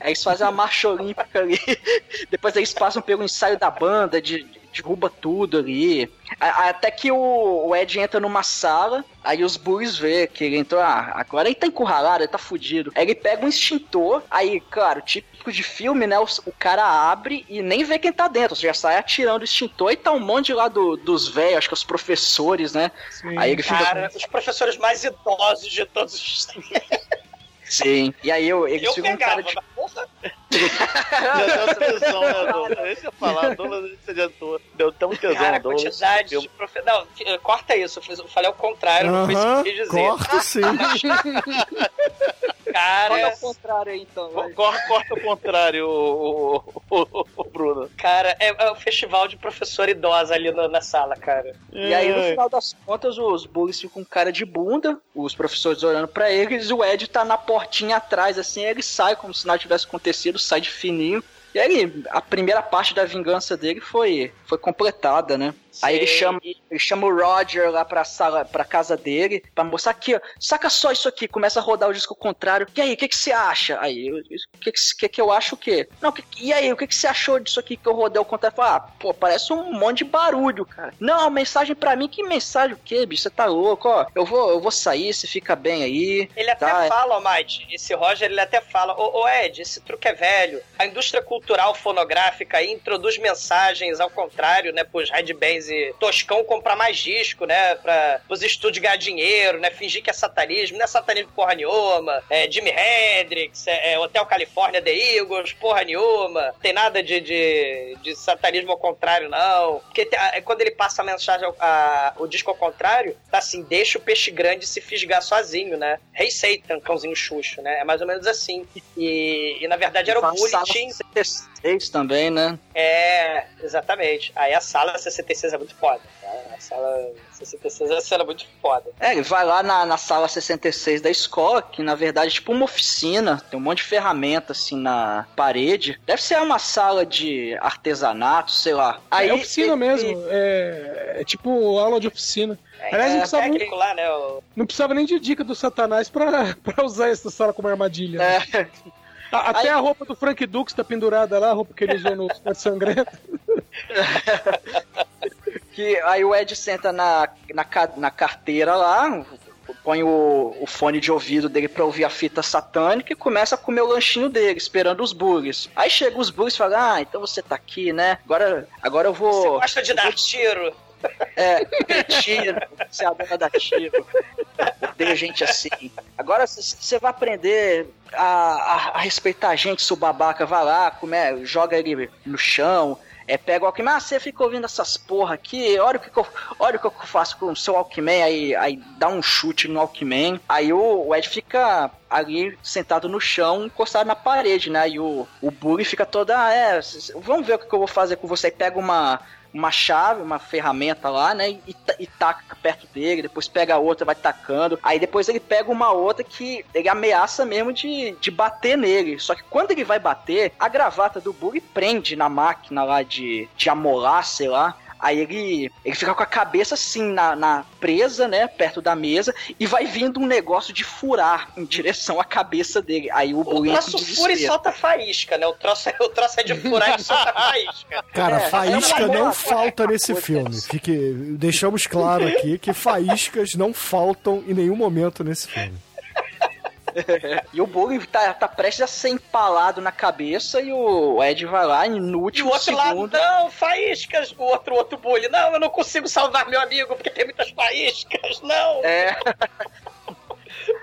Aí eles fazem a marcha olímpica ali. Depois eles passam pelo ensaio da banda, de, de- derruba tudo ali. Até que o, o Ed entra numa sala, aí os bullies vê que ele entrou. Ah, agora ele tá encurralado, ele tá fudido. Aí ele pega um extintor, aí, claro, típico de filme, né? O, o cara abre e nem vê quem tá dentro. Já sai atirando o extintor e tá um monte lá do, dos velhos, acho que os professores, né? Aí ele fica. Cara, os professores mais idosos de todos os tempos. Sim. E aí eu, eles Eu ficam um pegava, cara de. porra. Já deu essa tesão, né, Douglas? Deixa eu falar, Douglas se adiantou. Deu tão tesão, Cara, Douglas. quantidade Eu- de profe... Não, f- corta isso. Eu falei ao contrário, não foi isso que eu quis dizer. corta sim. Cara, ao contrário aí, então. Corta, corta o contrário, o, o, o, o Bruno. cara, é, é o festival de professor idosa ali na, na sala, cara. E aí, no final das contas, os bullies ficam com cara de bunda, os professores olhando pra eles, e o Ed tá na portinha atrás, assim, ele sai como se nada tivesse acontecido, sai de fininho. E aí, a primeira parte da vingança dele foi, foi completada, né? Aí ele chama, ele chama o Roger lá pra sala, pra casa dele, pra mostrar aqui, ó, saca só isso aqui, começa a rodar o disco contrário. E aí, o que que você acha? Aí, o que que, que eu acho o quê? Não, que- e aí, o que que você achou disso aqui que eu rodei ao contrário? Fala, ah, pô, parece um monte de barulho, cara. Não, mensagem pra mim, que mensagem o quê, bicho? Você tá louco, ó. Eu vou, eu vou sair, você fica bem aí. Ele até Tá, fala, Almighty, esse Roger, ele até fala, ô, ô Ed, esse truque é velho. A indústria cultural fonográfica aí introduz mensagens ao contrário, né, pros headbands e Toscão comprar mais disco, né, pra os estúdios ganhar dinheiro, né, fingir que é satanismo, não é satanismo porra nenhuma, é Jimi Hendrix, é, é Hotel California The Eagles, porra nenhuma, tem nada de, de, de satanismo ao contrário, não. Porque te- a- quando ele passa a mensagem, ao- a- o disco ao contrário, tá assim, deixa o peixe grande se fisgar sozinho, né? Rei Satan, cãozinho xuxo, né? É mais ou menos assim. E, e na verdade era o bulletin 66 também, né? é, exatamente. Aí a sala 66 é muito foda. A sala 66 é uma cena muito foda. É, ele vai lá na, na sala 66 da escola, que na verdade é tipo uma oficina, tem um monte de ferramenta assim na parede. Deve ser uma sala de artesanato, sei lá. Aí é oficina ele- mesmo. É, é tipo aula de oficina. Aliás, não, É, precisava, nem- técnico lá, né? o- não precisava nem de dica do Satanás pra, pra usar essa sala como armadilha. né? É, A- Até Aí- a roupa do Frank Dux tá pendurada lá, a roupa que ele usou no Sangrento. que aí o Ed senta na, na, na carteira lá, põe o, o fone de ouvido dele pra ouvir a fita satânica e começa a comer o lanchinho dele, esperando os bullies. Aí chega os bullies e fala, ah, então você tá aqui, né? Agora, agora eu Você vou... gosta de dar tiro. É, tiro, você é a dona da tiro. Odeio gente assim. Agora você vai aprender a, a, a respeitar a gente, seu babaca. Vai lá, come, joga ele no chão. É, pega o Alckmin, ah, você fica ouvindo essas porra aqui, olha o que, que eu, olha o que eu faço com o seu Alckmin, aí, aí dá um chute no Alckmin, aí o, o Ed fica ali sentado no chão, encostado na parede, né? E o, o Bug fica toda, ah, é, vamos ver o que eu vou fazer com você. E pega uma, uma chave, uma ferramenta lá, né? E, e taca perto dele, depois pega a outra, vai tacando. Aí depois ele pega uma outra que ele ameaça mesmo de, de bater nele. Só que quando ele vai bater, a gravata do Bug prende na máquina lá de, de amolar, sei lá. Aí ele, ele fica com a cabeça assim na, na presa, né, perto da mesa, e vai vindo um negócio de furar em direção à cabeça dele. Aí o O em troço fura e solta faísca, né? O troço, é- o troço é de furar e solta faísca. Cara, É, faísca é não falta nesse filme. Fique, deixamos claro aqui que faíscas não faltam em nenhum momento nesse filme. E o Bug tá, tá prestes a ser empalado na cabeça e o Ed vai lá e no E o último outro lado, segundo. não, faíscas. O outro, outro bully, não, eu não consigo salvar meu amigo porque tem muitas faíscas, não. É,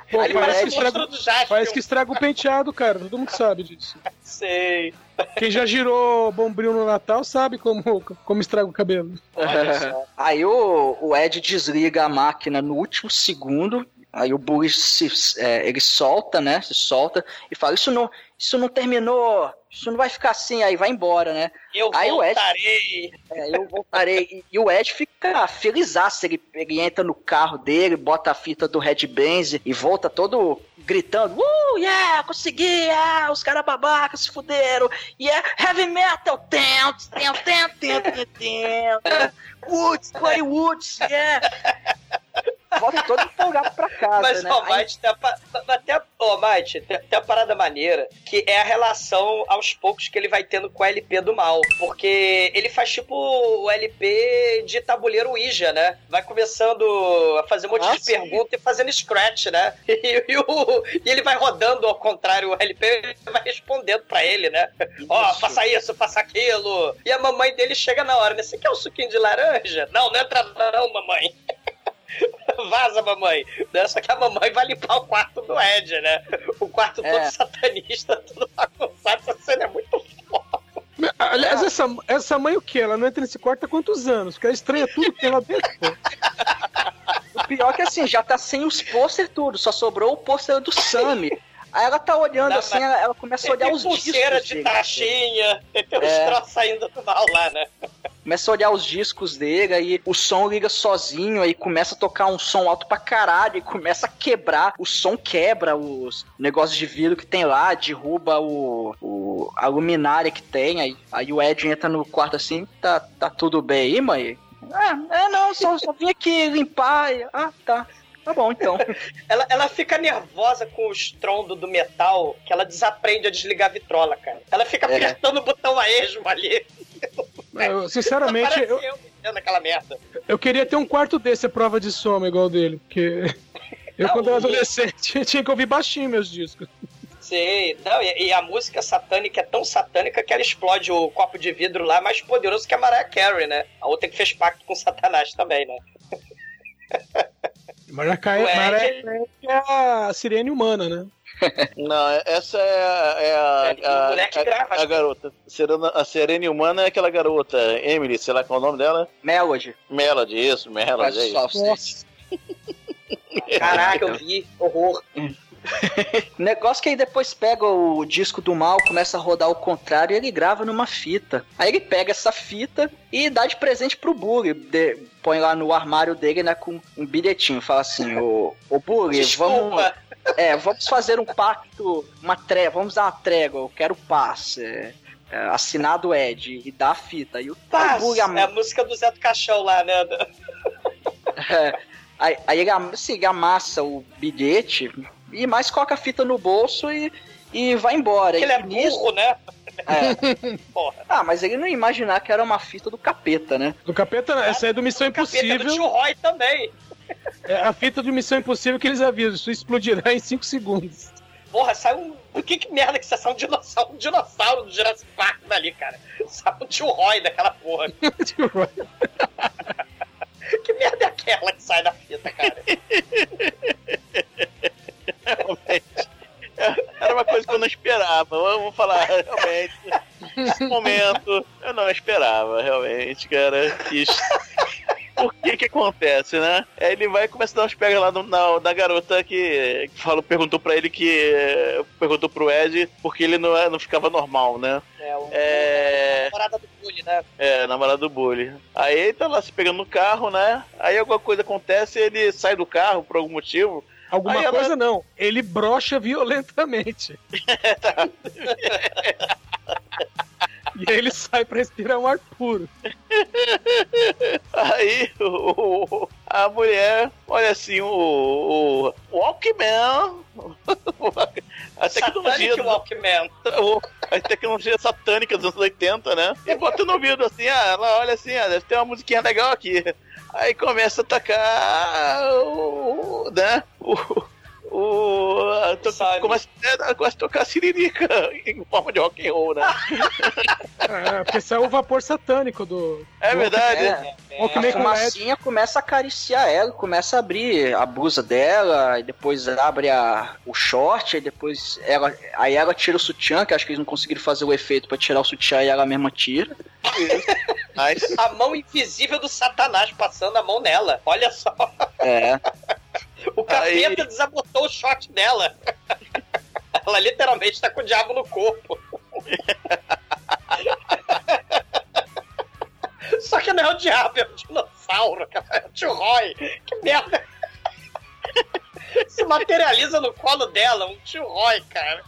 Pô, Aí parece, que estraga, monstro do Jaspion. parece que estraga o penteado, cara. Todo mundo sabe disso. Sei. Quem já girou bombril no Natal sabe como, como estraga o cabelo. Aí o, o Ed desliga a máquina no último segundo. Aí o Bug se, é, ele solta, né? Se solta e fala: Isso não, isso não terminou, isso não vai ficar assim. Aí vai embora, né? Eu Aí o Ed- voltarei. É, eu voltarei. E, e o Ed fica felizaço. Ele, ele entra no carro dele, bota a fita do Red Benz e volta todo gritando: Uh, yeah, consegui! Yeah, os caras babacas se fuderam! Yeah, heavy metal! Tem, tem, tem, tem, tem. Woods, play Woods, yeah! Volta todo empolgado pra casa, Mas, né? ó, Aí- Might, tem até, ó, Might, tem, tem a parada maneira, que é a relação aos poucos que ele vai tendo com o LP do mal. Porque ele faz tipo o LP de tabuleiro Ouija, né? Vai começando a fazer um monte Ah, de sim. perguntas e fazendo scratch, né? E, e o- e ele vai rodando ao contrário, o LP vai respondendo pra ele, né? Ó, Isso. faça isso, faça aquilo. E a mamãe dele chega na hora, né? Você quer um suquinho de laranja? Não, não entra não, mamãe. Vaza, mamãe. Né? Só que a mamãe vai limpar o quarto do Ed, né? O quarto todo É. satanista, tudo bagunçado. Essa cena é muito foda. Aliás, essa, essa mãe o que? Ela não entra nesse quarto há quantos anos? Porque ela estranha tudo que tem lá dentro. O pior é que assim, já tá sem os pôster tudo, só sobrou o pôster do Sammy. Aí ela tá olhando Não, assim, ela, ela começa a olhar Tem os pulseira discos de dele. taxinha, tem uns É. troços saindo do mal lá, né? Começa a olhar os discos dele, aí o som liga sozinho, aí começa a tocar um som alto pra caralho, e começa a quebrar, o som quebra os negócios de vidro que tem lá, derruba o, o a luminária que tem, aí, aí o Ed entra no quarto assim, tá, tá tudo bem aí, mãe? É, é não, só, só vim aqui limpar, e- ah, tá, tá bom então. Ela, ela fica nervosa com o estrondo do metal, que ela desaprende a desligar a vitrola, cara. Ela fica É. apertando o botão a esmo ali. Eu, sinceramente, eu, eu mexendo naquela merda. eu queria ter um quarto desse a prova de soma igual dele. Porque eu, Não, quando era adolescente, tinha que ouvir baixinho meus discos. Sei. Não, e, e a música satânica é tão satânica que ela explode o copo de vidro lá mais poderoso que a Mariah Carey, né? A outra que fez pacto com Satanás também, né? Maracaé, O Ed- Maracaé é a sirene humana, né? Não, essa é a, é a, É, a- a- a garota. Serena, a Serene Humana é aquela garota, Emily, sei lá qual é o nome dela. Melody, Melody, isso, Melody. É isso. Caraca, eu vi. Horror. Negócio que aí depois pega o disco do mal, começa a rodar ao contrário e ele grava numa fita. Aí ele pega essa fita e dá de presente pro Buri. de- põe lá no armário dele, né, com um bilhetinho. Fala assim, ô, ô Buri, vamos, é, vamos fazer um pacto, uma trégua, vamos dar uma trégua, eu quero paz. é, é, assinado Ed e dá a fita. E o, Paz, Buri é a música do Zé do Caixão lá, né? é, aí, aí ele, assim, ele amassa o bilhete e mais coloca a fita no bolso e, e vai embora. Ele é E nisso- burro, né? É. Porra. Ah, mas ele não ia imaginar que era uma fita do capeta, né? Do capeta, essa é do Missão Capeta do Impossível. tio Roy também. É a fita do Missão Impossível que eles avisam. Isso explodirá em 5 segundos. Porra, sai um. Que, que merda que você sai um dinossauro, um dinossauro do Jurassic Park dali, cara. Sai um tio Roy daquela porra. Que merda é aquela que sai da fita, cara? Esperava. Vamos falar, realmente. Nesse momento, eu não esperava, realmente, cara. Isso. o que que acontece, né? Aí ele vai e começa a dar uns pegas lá no, na, na garota que, que falou, perguntou pra ele que. Perguntou pro Ed porque ele não, não ficava normal, né? É, o, É. namorada do Bully, né? É, namorado do bully. Aí ele tá lá se pegando no carro, né? Aí alguma coisa acontece, ele sai do carro por algum motivo. Alguma Aí ela- coisa não. Ele brocha violentamente. e aí ele sai pra respirar um ar puro. Aí o, o- a mulher, olha assim, o, o Walkman. A tecnologia, Satanic Walkman. a tecnologia satânica dos anos 80, né? E bota no ouvido assim, ah, ela olha assim, ah, deve ter uma musiquinha legal aqui. Aí começa a tocar o. né? O. o a to- começa, é, começa a tocar siririca em forma de rock and roll, né? É, porque saiu o vapor satânico do. É do- verdade. É, Walkman a com LED. fumacinha começa a acariciar ela, começa a abrir a blusa dela, e depois abre a, o short, e depois ela, aí ela tira o sutiã, que acho que eles não conseguiram fazer o efeito pra tirar o sutiã e ela mesma tira. A mão invisível do Satanás passando a mão nela. Olha só. É. O capeta Aí- desabotou o shot dela. Ela literalmente tá com o diabo no corpo. Só que não é o diabo, é o dinossauro, cara. É o tio Roy. Que merda. Se materializa no colo dela, um tio Roy, cara.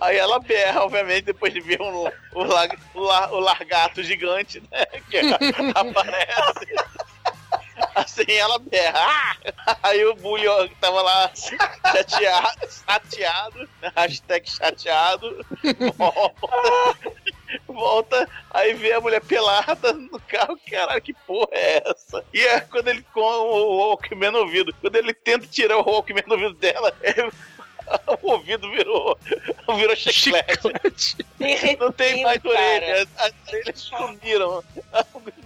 Aí ela berra, obviamente, depois de ver um, o, lag- o, lar- o largato gigante, né? Que aparece. Assim ela berra. Ah! Aí o Bully que tava lá chateado, chateado, né? hashtag chateado, volta, volta, aí vê a mulher pelada no carro, caralho, que porra é essa? E é quando ele com o Walkman no ouvido, quando ele tenta tirar o Walkman do ouvido dela, é- o ouvido virou, virou chiclete. Não tem mais cara. orelha, as orelhas sumiram,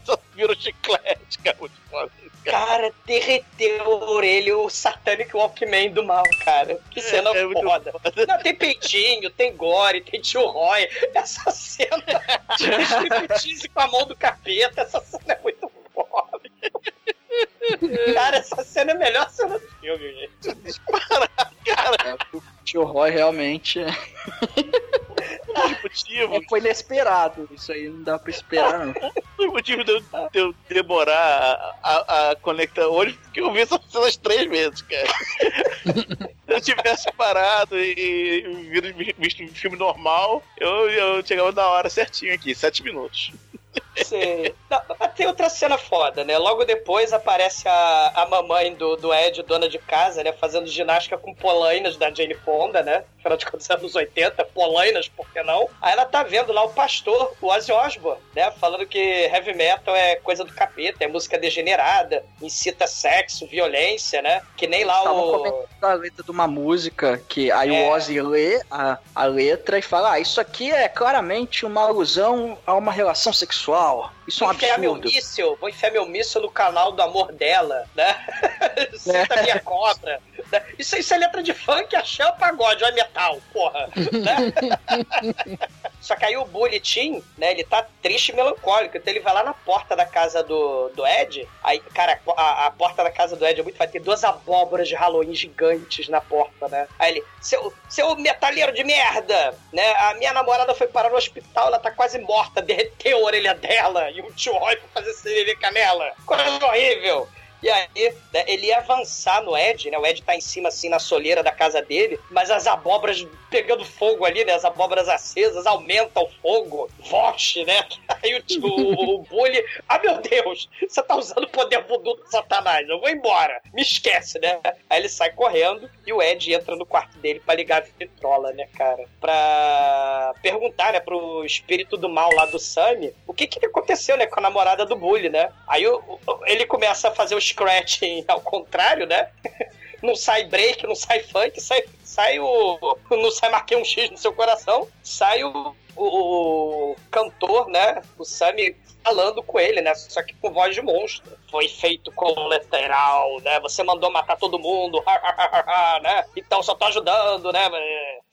só virou chiclete, cara, foda cara. Derreteu a orelha o Satanic Walkman do mal, cara. Que cena É, é muito foda. Não, tem peitinho, tem gore, tem tio Roy. Essa cena. Striptease com a mão do capeta. Essa cena é muito foda. Cara, essa cena é a melhor cena do filme, gente. É, o tio Roy realmente é, motivo, foi inesperado. Isso aí não dá pra esperar, não. o motivo de eu, de eu demorar a, a, a conectar hoje, porque eu vi essas cenas três vezes, cara. Se eu tivesse parado e, e vi- visto um filme normal, eu, eu chegava na hora certinho aqui, sete minutos. Sim. Tem outra cena foda, né? Logo depois aparece a, a mamãe do, do Ed, dona de casa, né? Fazendo ginástica com polainas da Jane Fonda, né? Afinal de contas, anos 80, polainas, por que não? Aí ela tá vendo lá o pastor, o Ozzy Osbourne, né? Falando que heavy metal é coisa do capeta, é música degenerada, incita sexo, violência, né? Que nem lá Estavam o... comentando a letra de uma música que aí É. o Ozzy lê a, a letra e fala: Ah, isso aqui é claramente uma alusão a uma relação sexual. Wow. Isso é um Vou enfiar meu absurdo. míssil, vou enfiar meu míssil no canal do amor dela, né? Sinta minha cobra. né? Isso, isso é letra de funk, axé ou pagode, ou é metal, porra. Né? Só que aí o Bulletin, né, ele tá triste e melancólico, então ele vai lá na porta da casa do, do Ed, aí, cara, a, a porta da casa do Ed é muito... Vai ter duas abóboras de Halloween gigantes na porta, né? Aí ele, seu, seu metalheiro de merda, né? A minha namorada foi parar no hospital, ela tá quase morta, derreteu a orelha dela e um tio Roy pra fazer sereleca nela. Coisa horrível. E aí, né, ele ia avançar no Ed, né? O Ed tá em cima, assim, na soleira da casa dele, mas as abóboras pegando fogo ali, né? As abóboras acesas, aumenta o fogo, vote, né? Aí o, tio- o, o Bully, ah, meu Deus, você tá usando o poder voodoo do satanás, eu vou embora, me esquece, né? Aí ele sai correndo e o Ed entra no quarto dele pra ligar a vitrola, né, cara? Pra perguntar, né, pro espírito do mal lá do Sammy, o que que aconteceu, né, com a namorada do Bully, né? Aí o- o- ele começa a fazer o scratching ao contrário, né? Não sai break, não sai funk, sai, sai o. Não sai marquei um X no seu coração, sai o, o, o cantor, né? O Sammy falando com ele, né? Só que com voz de monstro. Foi feito colateral, né? Você mandou matar todo mundo, né? Então só tô ajudando, né?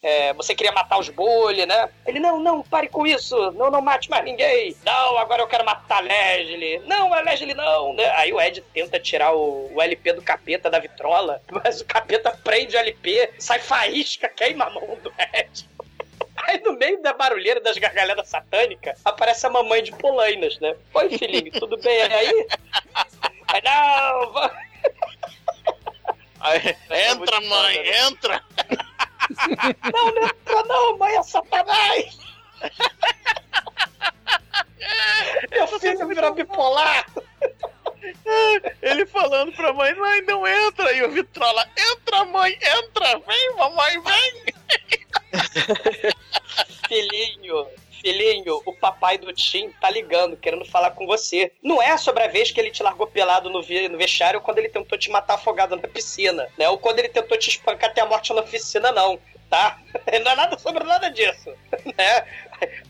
É, você queria matar os bully, né? Ele, não, não, pare com isso. Não, não mate mais ninguém. Não, agora eu quero matar a Leslie. Não, a Leslie não, né? Aí o Ed tenta tirar o, o LP do capeta da vitrola, mas o capeta prende o LP, sai faísca, queima a mão do Ed. Aí no meio da barulheira das gargalhadas satânicas, aparece a mamãe de Polainas, né? Oi, filhinho, tudo bem aí? Aí, não, Aí, entra, mãe, entra! não, não entra não, mãe, é satanás! Meu filho virou bipolar! Ele falando pra mãe, mãe, não entra! E o Vitrola, entra, mãe, entra! Vem, mamãe, vem! Filhinho, filhinho, o papai do Tim tá ligando, querendo falar com você. Não é sobre a vez que ele te largou pelado no, no vestiário ou quando ele tentou te matar afogado na piscina, né? Ou quando ele tentou te espancar até a morte na oficina, não. Tá? Não é nada sobre nada disso. Né?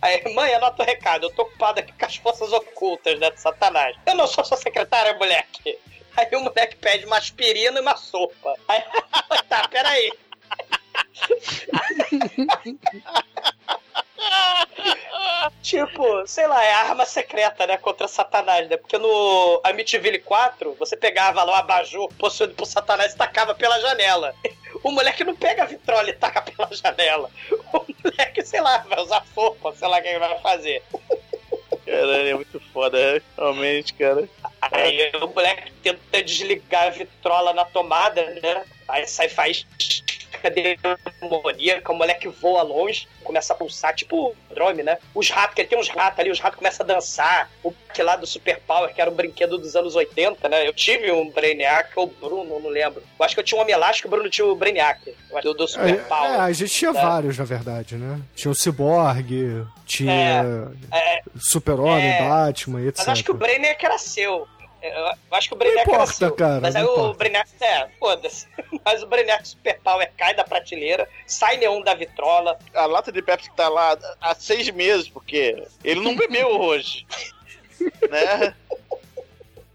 Aí, mãe, anota o recado. Eu tô ocupado aqui com as forças ocultas, né? De Satanás. Eu não sou sua secretária, moleque. Aí o moleque pede uma aspirina e uma sopa. Aí, tá, peraí. Tipo, sei lá, é arma secreta, né? Contra Satanás, né? Porque no Amityville 4, você pegava lá o abajur possuído por Satanás e tacava pela janela. O moleque não pega a vitrola e taca pela janela. O moleque, sei lá, vai usar sopa, sei lá o que ele vai fazer. Caralho, é muito foda, realmente, cara. Aí o moleque tenta desligar a vitrola na tomada, né? Aí sai faz demoníaca, o moleque voa longe, começa a pulsar, tipo o drone, né? Os ratos, que ele tem uns ratos ali, os ratos começam a dançar. O que lá do Super Power, que era um brinquedo dos anos 80, né? Eu tive um Brainiac, ou Bruno, não lembro. Eu acho que eu tinha um Homem Elástico, o Bruno tinha o Brainiac, do, do Super É, Power. é, a gente tinha né? vários, na verdade, né? Tinha o Cyborg, tinha É, Super-Homem, é. Batman, etc. Mas acho que o Brainiac era seu. Eu acho que o Brainiac Não era importa, seu. cara, Mas não aí o importa. Brainiac. É, foda-se. Mas o Brainiac Super Power cai da prateleira, sai neon da vitrola. A lata de Pepsi que tá lá há seis meses, porque ele não bebeu hoje. né?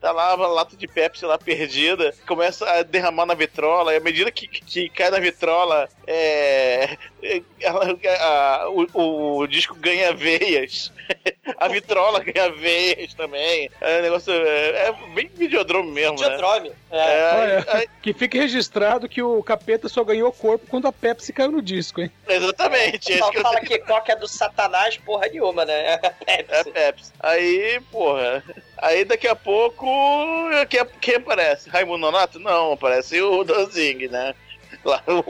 Tá lá a lata de Pepsi lá perdida, começa a derramar na vitrola, e à medida que, que cai na vitrola, é, é, ela- a- o, o disco ganha veias. A vitrola ganha veias também. É um negócio. É, é bem videodrome mesmo, né? Videodrome. É. É, Olha, aí- que fique registrado que o capeta só ganhou corpo quando a Pepsi caiu no disco, hein? exatamente. é Só que eu fala que Coca é do Satanás, porra nenhuma, né? É É Pepsi. Pepsi. Aí, porra. Aí daqui a pouco. Quem, quem aparece? Raimundo Nonato? Não, aparece o Danzig, né? Lá, o,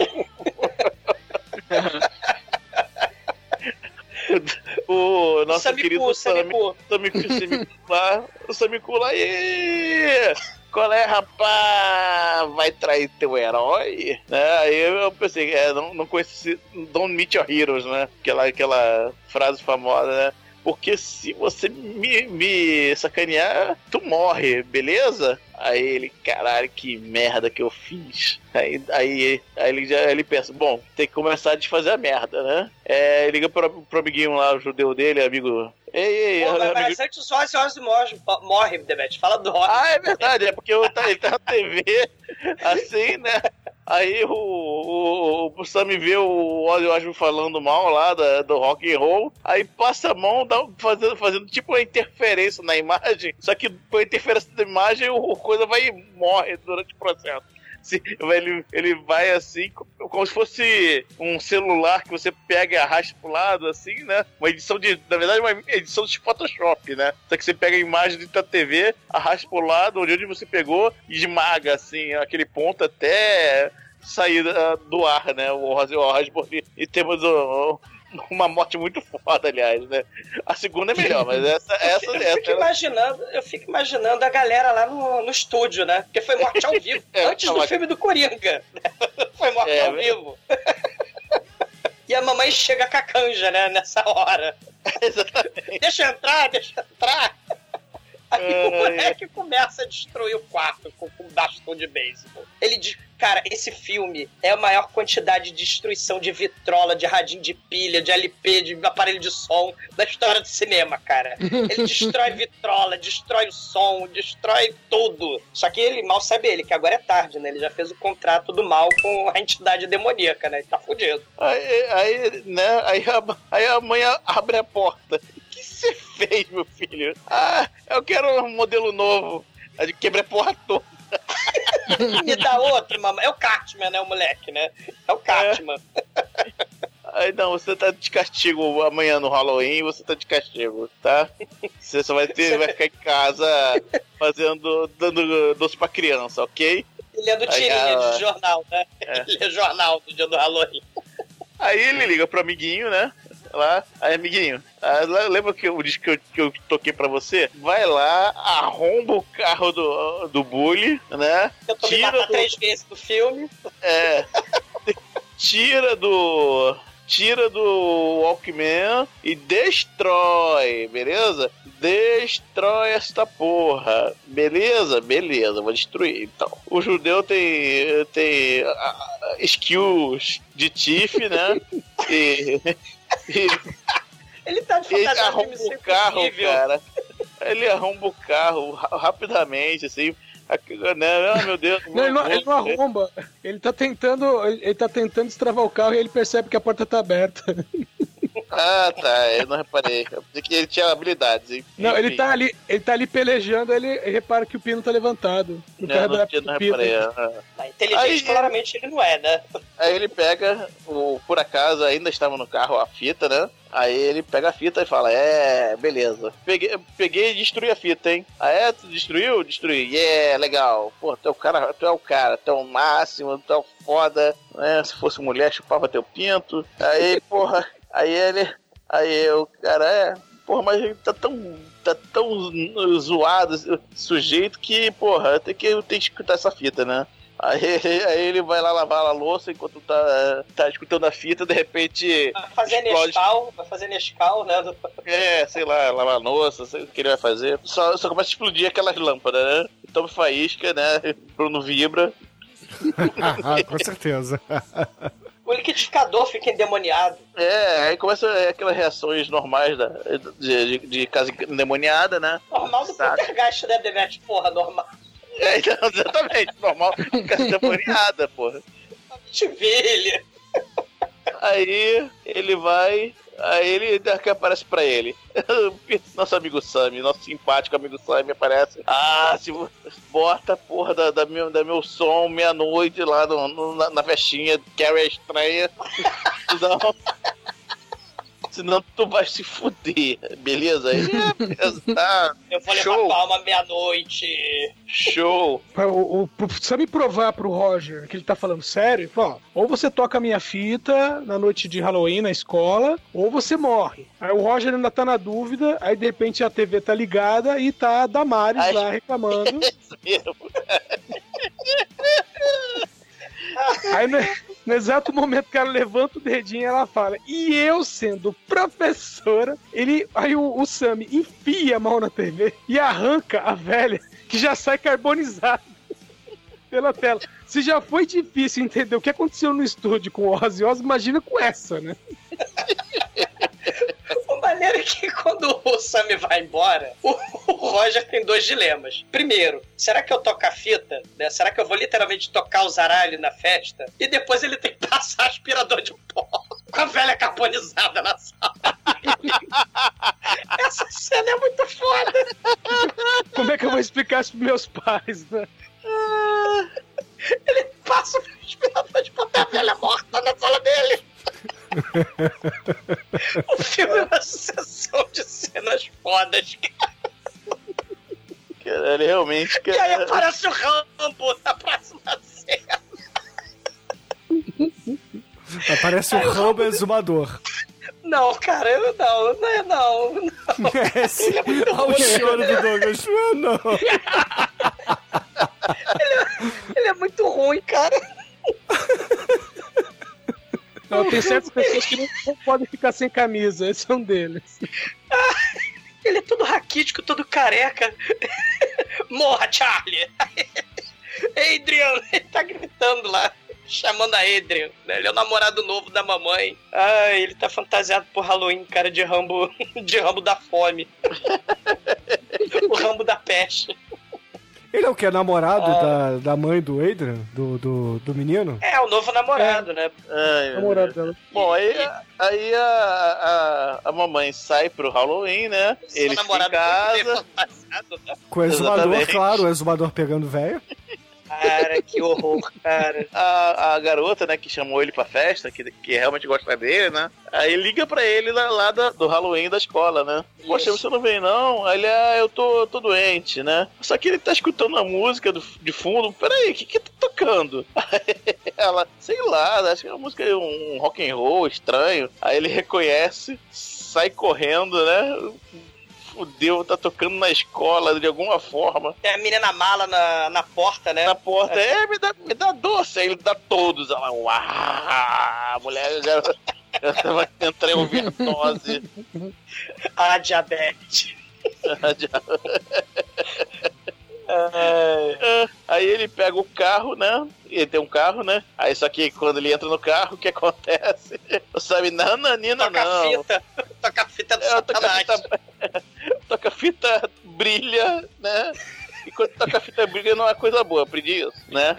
o nosso Samicu, querido Sami- Samicu. Samicu, Samicu lá. O Samicu lá. E... Qual é, rapaz? Vai trair teu herói? Né? Aí eu pensei, é, não, não conheci. Don't meet your heroes, né? Aquela, aquela frase famosa, né? Porque se você me, me sacanear, tu morre, beleza? Aí ele, caralho, que merda que eu fiz. Aí, aí, aí ele, já, ele pensa, bom, tem que começar a desfazer a merda, né? É, liga pro, pro amiguinho lá, o judeu dele, amigo. Ei, ei, Pô, mas, amigo. mas antes o Ozzy Ozzy morre, morre Demet. Fala do Ozzy. Ah, é verdade, é porque eu, tá, ele tá na TV, assim, né? Aí o, o, o Sam vê o Ozzy Osbourne falando mal lá da, do rock and roll, aí passa a mão, dá, fazendo, fazendo tipo uma interferência na imagem, só que com a interferência da imagem o, coisa vai morre durante o processo. Ele, ele vai assim, co- como se fosse um celular que você pega e arrasta pro lado, assim, né? Uma edição de. Na verdade, uma edição de Photoshop, né? Só que você pega a imagem da TV, arrasta pro lado, onde você pegou, e esmaga, assim, aquele ponto até sair ah, do ar, né? O Ozzy Osbourne. E temos o- uma morte muito foda, aliás, né? A segunda é melhor, mas essa. essa, Eu essa fico imaginando, eu fico imaginando a galera lá no, no estúdio, né? Porque foi morte ao vivo, É, antes do tava- filme do Coringa. foi morte É, ao vivo. e a mamãe chega com a canja, né, nessa hora. Exatamente. Deixa eu entrar, deixa eu entrar. Aí o moleque começa a destruir o quarto com, com bastão de beisebol. Ele diz, Cara, esse filme é a maior quantidade de destruição de vitrola, de radinho de pilha, de LP, de aparelho de som da história do cinema, cara. Ele destrói vitrola, destrói o som, destrói tudo. Só que ele mal sabe ele, que agora é tarde, né? Ele já fez o contrato do mal com a entidade demoníaca, né? Ele tá fudido. Aí, aí, né, aí a, aí a mãe abre a porta. O que você fez, meu filho? Ah, eu quero um modelo novo. Quebra a porra toda. Me dá outro, mamãe. É o Cartman, né, o moleque, né? É o Cartman. Aí não, você tá de castigo amanhã no Halloween, você tá de castigo, tá? Você só vai ter, vai ficar em casa fazendo, dando doce pra criança, ok? Ele é do Aí, tirinha ah, de jornal, né? é. Ele é jornal do dia do Halloween. Aí ele liga pro amiguinho, né? Lá, aí amiguinho, ah, lembra que eu disse que eu, que eu toquei pra você? Vai lá, arromba o carro do, do bully, né? Me Tira do, três vezes do filme. É. tira do. Tira do Walkman e destrói, beleza? Destrói esta porra. Beleza? Beleza, vou destruir então. O judeu tem. tem ah, skills de Tiff, né? E. Ele tá de ele arromba o carro, Impossível. cara. Ele arromba o carro ra- rapidamente, assim. Né? Ah, meu Deus. Não, ele não, ele não arromba. Ele tá tentando. Ele, ele tá tentando destravar o carro e ele percebe que a porta tá aberta. Ah, tá. Eu não reparei. Eu pensei que ele tinha habilidades, hein? Não, ele Enfim. tá ali, ele tá ali pelejando, ele repara que o pino tá levantado. O Não, não, tinha- não reparei. ah. Inteligente, Aí- claramente ele não é, né? Aí ele pega, o, por acaso ainda estava no carro a fita, né? Aí ele pega a fita e fala: É, beleza. Peguei, peguei e destruí a fita, hein? Ah, é? Tu destruiu? Destruí. Yeah, legal. Pô, tu é o cara, tu é o cara, tu é o máximo, tu é o foda, né? Se fosse mulher, chupava teu pinto. Aí, porra, aí ele. Aí o cara é. Porra, mas ele tá tão. Tá tão zoado esse sujeito que, porra, tem que, tem que escutar essa fita, né? Aí, aí ele vai lá lavar a louça enquanto tá, tá escutando a fita, de repente. Vai fazer explode. Nescau, vai fazer Nescau, né? É, sei lá, lavar a louça, sei o que ele vai fazer. Só, só começa a explodir aquelas lâmpadas, né? Toma faísca, né? Bruno vibra. Com certeza. O liquidificador fica endemoniado. É, aí começa é, aquelas reações normais da, de, de, de casa endemoniada, né? Normal do Sabe. Poltergeist, né, Demet? Porra, normal. É, então, exatamente, normal, casa endemoniada, porra. Chivilha. Aí ele vai. Aí ele que aparece pra ele. Nosso amigo Sammy, nosso simpático amigo Sammy aparece. Ah, se bota a porra da, da, meu, da meu som meia-noite lá no, no- na, na festinha, Carrie é estranha. Senão, senão tu vai se fuder, beleza? Aí, é, tá. Eu vou levar Show. palma meia-noite. Show! Pra O, o, precisa me provar pro Roger que ele tá falando sério. Ó, ou você toca a minha fita na noite de Halloween na escola, ou você morre. Aí o Roger ainda tá na dúvida, aí de repente a TV tá ligada e tá a Damares Ai. lá reclamando. Isso mesmo. Aí no, exato momento que ela levanta o dedinho, ela fala: E eu sendo professora, ele. Aí o, o enfia a mão na TV e arranca a velha, que já sai carbonizada pela tela. Se já foi difícil entender o que aconteceu no estúdio com o Ozzy Osbourne, imagina com essa, né? O maneiro é que quando o Sammy vai embora, o, o Roger tem dois dilemas. Primeiro, será que eu toco a fita? né? Será que eu vou literalmente tocar o zaralho na festa? E depois ele tem que passar aspirador de pó com a velha carbonizada na sala. Essa cena é muito foda. Como é que eu vou explicar isso pros meus pais, né? Ele passa o aspirador de papel velha morta na sala dele. O filme é uma sucessão de cenas fodas, cara. Cara, ele realmente. E aí Cara, aparece o Rambo na próxima cena. Aparece o Rambo exumador. Não, cara, eu não, não é não. não. É, sim. Olha o choro do Douglas. Não. Ele é muito ruim, cara. Não, tem certas pessoas que não, não podem ficar sem camisa, esse é um deles. Ele é todo raquítico, todo careca. Morra, Charlie! Adrian, ele tá gritando lá. Chamando a Adrian, né? Ele é o namorado novo da mamãe. Ah, ele tá fantasiado por Halloween, cara, de Rambo, de Rambo da fome. o Rambo da peste. Ele é o que? Namorado Ah. da, da mãe do Adrian? Do, do, do menino? É, o novo namorado, né? Ai, Namorado Deus. dela. Bom, aí, aí a, a, a mamãe sai pro Halloween, né? Ele fica em casa. fantasiado, né? Com o exumador, Exatamente. claro, o exumador pegando velho. Cara, que horror, cara. A, a garota, né, que chamou ele pra festa, que, que realmente gosta dele, né? Aí liga pra ele lá, lá da- do Halloween da escola, né? Poxa, você não vem não? Aí ele, ah, eu tô, tô doente, né? Só que ele tá escutando a música do, de fundo. Peraí, o que que tá tocando? Aí ela, sei lá, acho que é uma música, um rock and roll estranho. Aí ele reconhece, sai correndo, né? Fudeu, tá tocando na escola de alguma forma. Tem a menina mala na, na porta, né? Na porta, é, me dá, me dá doce. Aí ele dá todos. Ela, uau, mulher já, já tava entrando overdose. A diabetes. É, Aí ele pega o carro, né? Ele tem um carro, né? Aí só que quando ele entra no carro, o que acontece? Não sabe, nananina, Toca a não. fita. Toca a fita do É, satanás. fita, toca a fita brilha, né? E quando toca a fita brilha não é coisa boa, aprendi isso, né?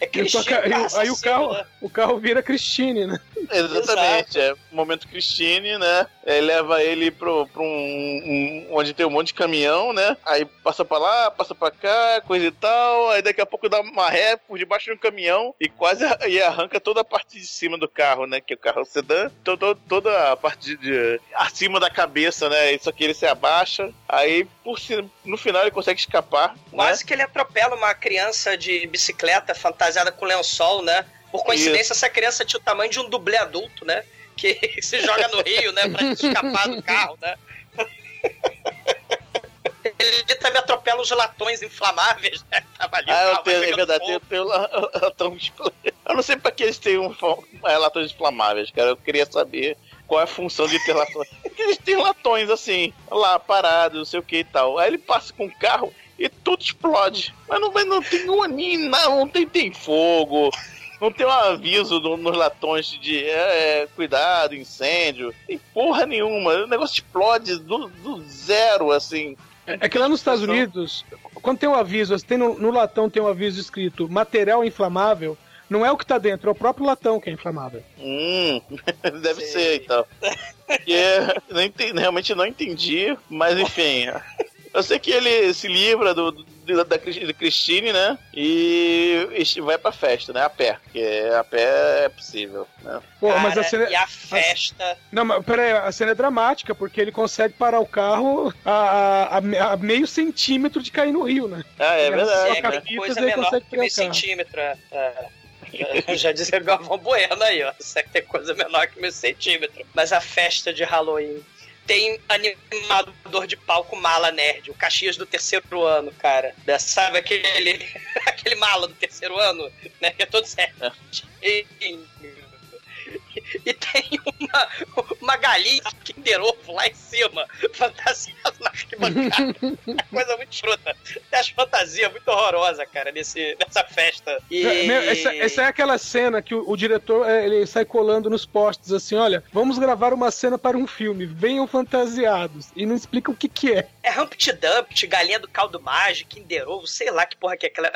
É toca- Cristina aí o- aí o carro, né? o carro vira Christine, né? Exatamente, é momento Christine, né? Aí leva ele pro, pro um, um- onde tem um monte de caminhão, né? Aí passa pra lá, passa pra cá, coisa e tal. Aí daqui a pouco dá uma ré por debaixo de um caminhão e quase e arranca toda a parte de cima do carro, né? Que o carro é sedã, to- to- toda a parte de, de- acima da cabeça, né? Isso aqui ele se abaixa. Aí por no final ele consegue escapar, né? Quase que ele atropela uma criança de bicicleta fantasiada com lençol, né? Por coincidência, essa criança tinha o tamanho de um dublê adulto, né? Que se joga no rio, né? Pra escapar do carro, né? Ele também atropela os latões inflamáveis, né? Tava ali, Ah, eu tenho, é verdade, eu tenho la- latão Eu não sei pra que eles têm um, é, latões inflamáveis, cara. Eu queria saber qual é a função de ter latões. Eles têm latões assim, lá, parados, não sei o que e tal. Aí ele passa com o carro e tudo explode. Mas não, vai- não tem um aninho, não, não tem, tem fogo. Não tem um aviso no- nos latões de é, é, cuidado, incêndio. Tem porra nenhuma. O negócio explode do, do zero, assim. É que lá nos Estados Unidos, quando tem um aviso, tem no, no latão tem um aviso escrito material inflamável, não é o que tá dentro, é o próprio latão que é inflamável. Hum, deve ser então. E é, não entendi- realmente não entendi, mas enfim. Eu sei que ele se livra do- da, da Christine, né? E, e vai pra festa, né? A pé. Porque a pé é possível, né? Pô, Cara, mas a cena. E a festa. Não, mas peraí, a cena é dramática, porque ele consegue parar o carro a, a- a- a meio centímetro de cair no rio, né? Ah, é Ela verdade. É, que a fita, coisa menor que meio centímetro. é. É. Já dizia o Galvão Bueno aí, ó. Isso aqui tem coisa menor que meio centímetro. Mas a festa de Halloween tem animador de palco mala nerd, o Caxias do terceiro ano, cara. Sabe aquele, aquele mala do terceiro ano, né? Que é todo certo. E, e tem uma, uma galinha Kinder Ovo lá em cima, fantasiada na arquibancada. É coisa muito escrota. Tem as fantasias muito horrorosas, cara, nesse, nessa festa. E... É, meu, essa, essa é aquela cena que o, o diretor é, ele sai colando nos postes assim: olha, vamos gravar uma cena para um filme, venham fantasiados. E não explica o que, que é. É Humpty Dumpty, galinha do caldo mágico, Kinder Ovo, sei lá que porra que é aquela.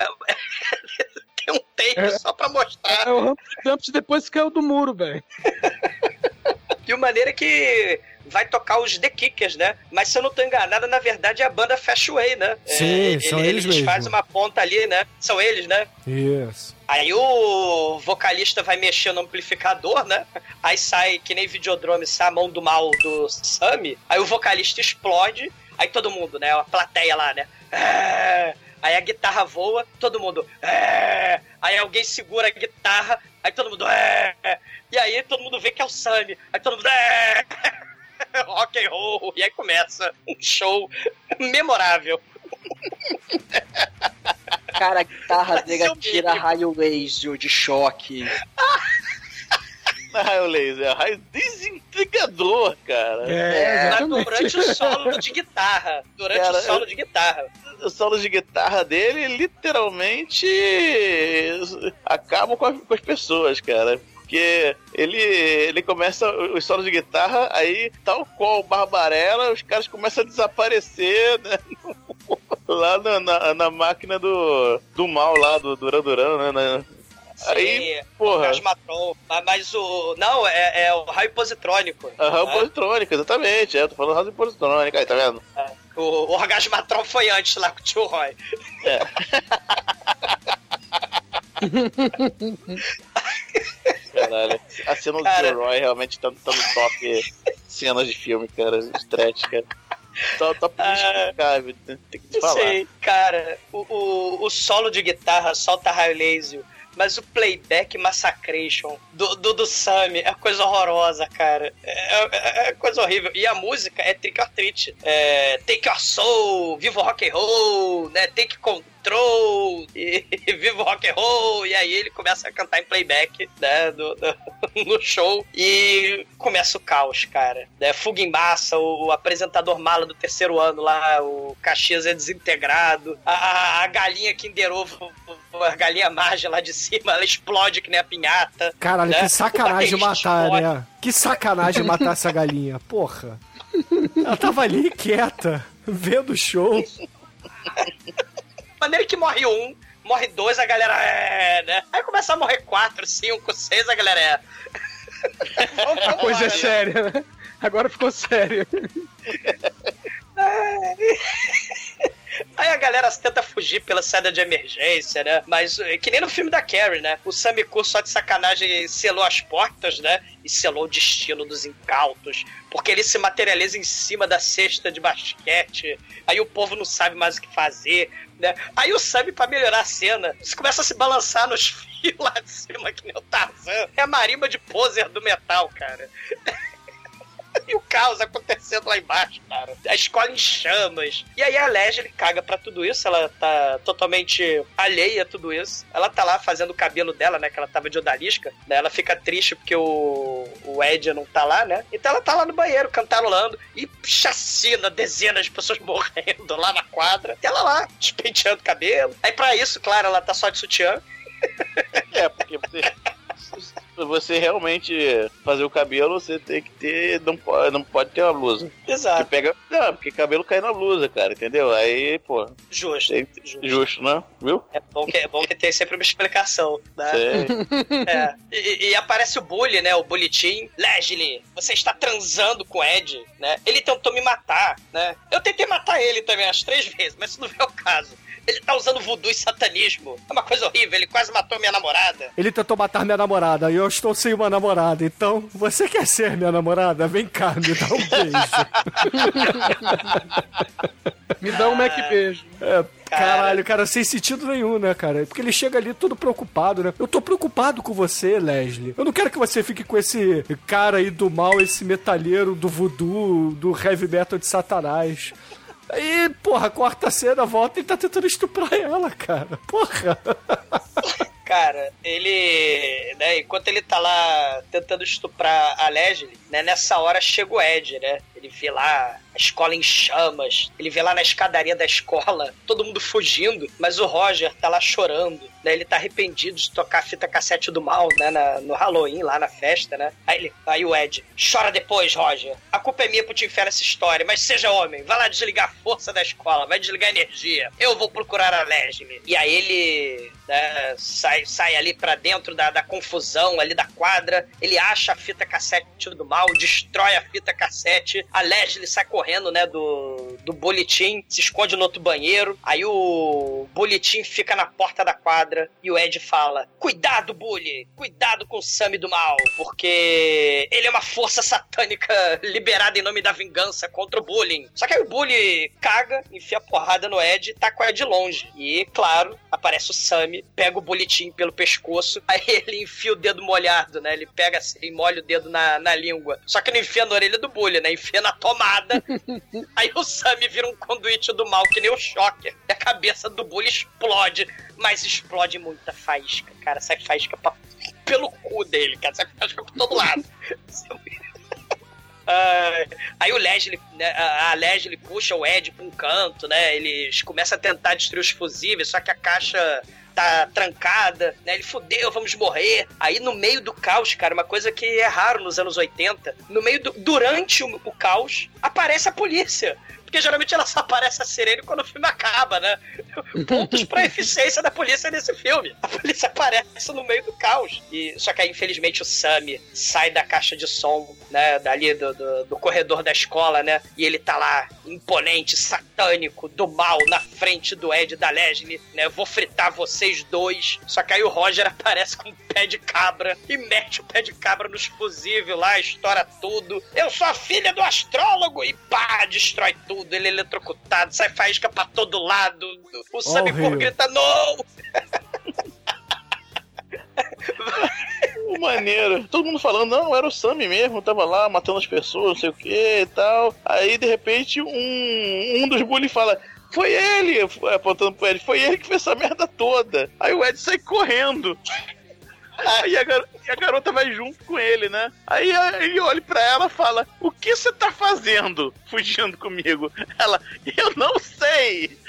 Tem um take É. só pra mostrar. É o Humpty Dumpty depois que caiu do muro, velho. De uma maneira que vai tocar os The Kickers, né? Mas se eu não tô enganada, na verdade é a banda Fastway, né? Sim, É, são eles Eles mesmo. fazem uma ponta ali, né? São eles, né? Isso. Aí o vocalista vai mexer no amplificador, né? Aí sai, que nem Videodrome, sai a mão do mal do Sammy. Aí o vocalista explode. Aí todo mundo, né? A plateia lá, né? É. Aí a guitarra voa, todo mundo. É. Aí alguém segura a guitarra, aí todo mundo. É. E aí todo mundo vê que é o Sammy. Aí todo mundo. É. Rock and roll. E aí começa um show memorável. Cara, a guitarra dele tira raio laser de choque. Não é raio laser, é raio desintegrante. amplificador, cara. É, exatamente. durante o solo de guitarra. Durante Cara, o solo de guitarra. Os solos de guitarra dele literalmente acabam com, a- com as pessoas, cara. Porque ele, ele começa os solos de guitarra, aí, tal qual o Barbarella, os caras começam a desaparecer, né? lá na, na, na máquina do, do mal, lá do Duran Duran, né? Aí, porra. Orgasmatron. Mas, mas o. Não, é, é o raio positrônico. Aham, né? positrônica, exatamente. É, tô falando rádio positrônica, aí, tá vendo? O, o Orgasmatron foi antes lá com o tio Roy. Caralho. A cena do Cara. Roy realmente tá, tá no top cenas de filme, cara. Stretch, cara. Top, top Ah. cara, tem que te falar. sei, cara. O, o, o solo de guitarra solta raio laser. Mas o playback Massacration do, do, do Sammy é coisa horrorosa, cara. É, é- é coisa horrível. E a música é Trick or Treat. É, Take Your Soul, Viva o Rock and Roll, né? Take Control, e, e Viva o Rock and Roll. E aí ele começa a cantar em playback, né? do- do- no show. E começa o caos, cara. Né? Fuga em massa, o, o apresentador mala do terceiro ano lá, o Caxias é desintegrado. A, a, galinha Kinder Ovo, a galinha margem lá de cima, ela explode que nem a pinhata. Caralho, né? que sacanagem matar, explode. né? Que sacanagem matar essa galinha, porra. Ela tava ali quieta, vendo o show. Maneira que morre um, morre dois, a galera é, né? Aí começa a morrer quatro, cinco, seis, a galera é. A coisa é séria, né? Agora ficou sério. Aí a galera tenta fugir pela saída de emergência, né? Mas é que nem no filme da Carrie, né? O Samiku só de sacanagem selou as portas, né? E selou o destino dos incautos. Porque ele se materializa em cima da cesta de basquete. Aí o povo não sabe mais o que fazer, né? Aí o Sammy, pra melhorar a cena, começa a se balançar nos fios lá de cima, que nem o Tarzan. É a marimba de poser do metal, cara. E o caos acontecendo lá embaixo, cara. A escola em chamas. E aí a Leslie caga pra tudo isso. Ela tá totalmente alheia a tudo isso. Ela tá lá fazendo o cabelo dela, né? Que ela tava de odalisca. Né? Ela fica triste porque o, o Ed não tá lá, né? Então ela tá lá no banheiro cantarolando e chacina dezenas de pessoas morrendo lá na quadra. E ela lá, despenteando o cabelo. Aí pra isso, claro, ela tá só de sutiã. É, porque você, você realmente fazer o cabelo, você tem que ter. Não pode, não pode ter uma blusa. Exato. pega. Não, porque cabelo cai na blusa, cara, entendeu? Aí, pô, Justo. Justo. justo, né? Viu? É bom que, é bom que tem sempre uma explicação, né? É. E, e aparece o Bully, né? O Bulletin. Leslie, você está transando com o Ed, né? Ele tentou me matar, né? Eu tentei matar ele também umas três vezes, mas isso não é o caso. Ele tá usando voodoo e satanismo. É uma coisa horrível, ele quase matou minha namorada. Ele tentou matar minha namorada e eu estou sem uma namorada. Então, você quer ser minha namorada? Vem cá, me dá um beijo. Me dá um Mac beijo. É, caralho, cara, sem sentido nenhum, né, cara? Porque ele chega ali todo preocupado, né? Eu tô preocupado com você, Leslie. Eu não quero que você fique com esse cara aí do mal, esse metalheiro do voodoo, do heavy metal de satanás. Aí, porra, corta a cena, volta e tá tentando estuprar ela, cara. Porra. Cara, ele. Né, enquanto ele tá lá tentando estuprar a Leslie, né, nessa hora chega o Ed, né? Ele vê lá a escola em chamas, ele vê lá na escadaria da escola, todo mundo fugindo, mas o Roger tá lá chorando, né? Ele tá arrependido de tocar a fita cassete do mal, né? na- no Halloween, lá na festa, né? Aí, ele, aí o Ed, chora depois, Roger. A culpa é minha por te enfiar essa história, mas seja homem, vai lá desligar a força da escola, vai desligar a energia. Eu vou procurar a Leslie. E aí ele né, sai, sai ali pra dentro da, da confusão ali da quadra, ele acha a fita cassete do mal, destrói a fita cassete, a Leslie sai correndo, né, do, do boletim, se esconde no outro banheiro, aí o boletim fica na porta da quadra e o Ed fala, cuidado, Bully, cuidado com o Sammy do mal, porque ele é uma força satânica liberada em nome da vingança contra o bullying. Só que aí o Bully caga, enfia a porrada no Ed e tá com o Ed longe. E, claro, aparece o Sammy, pega o boletim pelo pescoço, aí ele enfia o dedo molhado, né? Ele pega assim, molha o dedo na, na língua. Só que não enfia na orelha do Bully, né? Enfia na tomada. aí o Sammy vira um conduíte do mal, que nem o Shocker. E a cabeça do Bully explode. Mas explode muita faísca, cara. Sai faísca pra, pelo cu dele, cara. Sai faísca por todo lado. Ah, aí o Leslie, né, a a Leslie puxa o Ed pra um canto, né? Eles começam a tentar destruir os fusíveis, só que a caixa tá trancada, né? Ele fudeu, vamos morrer. Aí no meio do caos, cara, uma coisa que é raro nos anos 80, no meio do, durante o, o caos, aparece a polícia. Porque geralmente ela só aparece a sirene quando o filme acaba, né? Pontos pra eficiência da polícia nesse filme. A polícia aparece no meio do caos. E, só que aí, infelizmente, o Sammy sai da caixa de som, né? Dali do, do, do corredor da escola, né? E ele tá lá, imponente, satânico, do mal, na frente do Ed da Leslie, né? Vou fritar vocês dois. Só que aí o Roger aparece com um pé de cabra e mete o pé de cabra nos fusíveis lá, estoura tudo. Eu sou a filha do astrólogo! E pá, destrói tudo. Ele é eletrocutado, sai faísca pra todo lado. O Sammy Horrível. Cor grita, não! O maneiro. Todo mundo falando, não, era o Sammy mesmo, tava lá matando as pessoas, não sei o que e tal. Aí, de repente, um, um dos bullies fala. Foi ele, apontando pro Ed, foi ele que fez essa merda toda. Aí o Ed sai correndo. Aí a, gar- a garota vai junto com ele, né? Aí ele olha pra ela e fala: O que você tá fazendo fugindo comigo? Ela, eu não sei.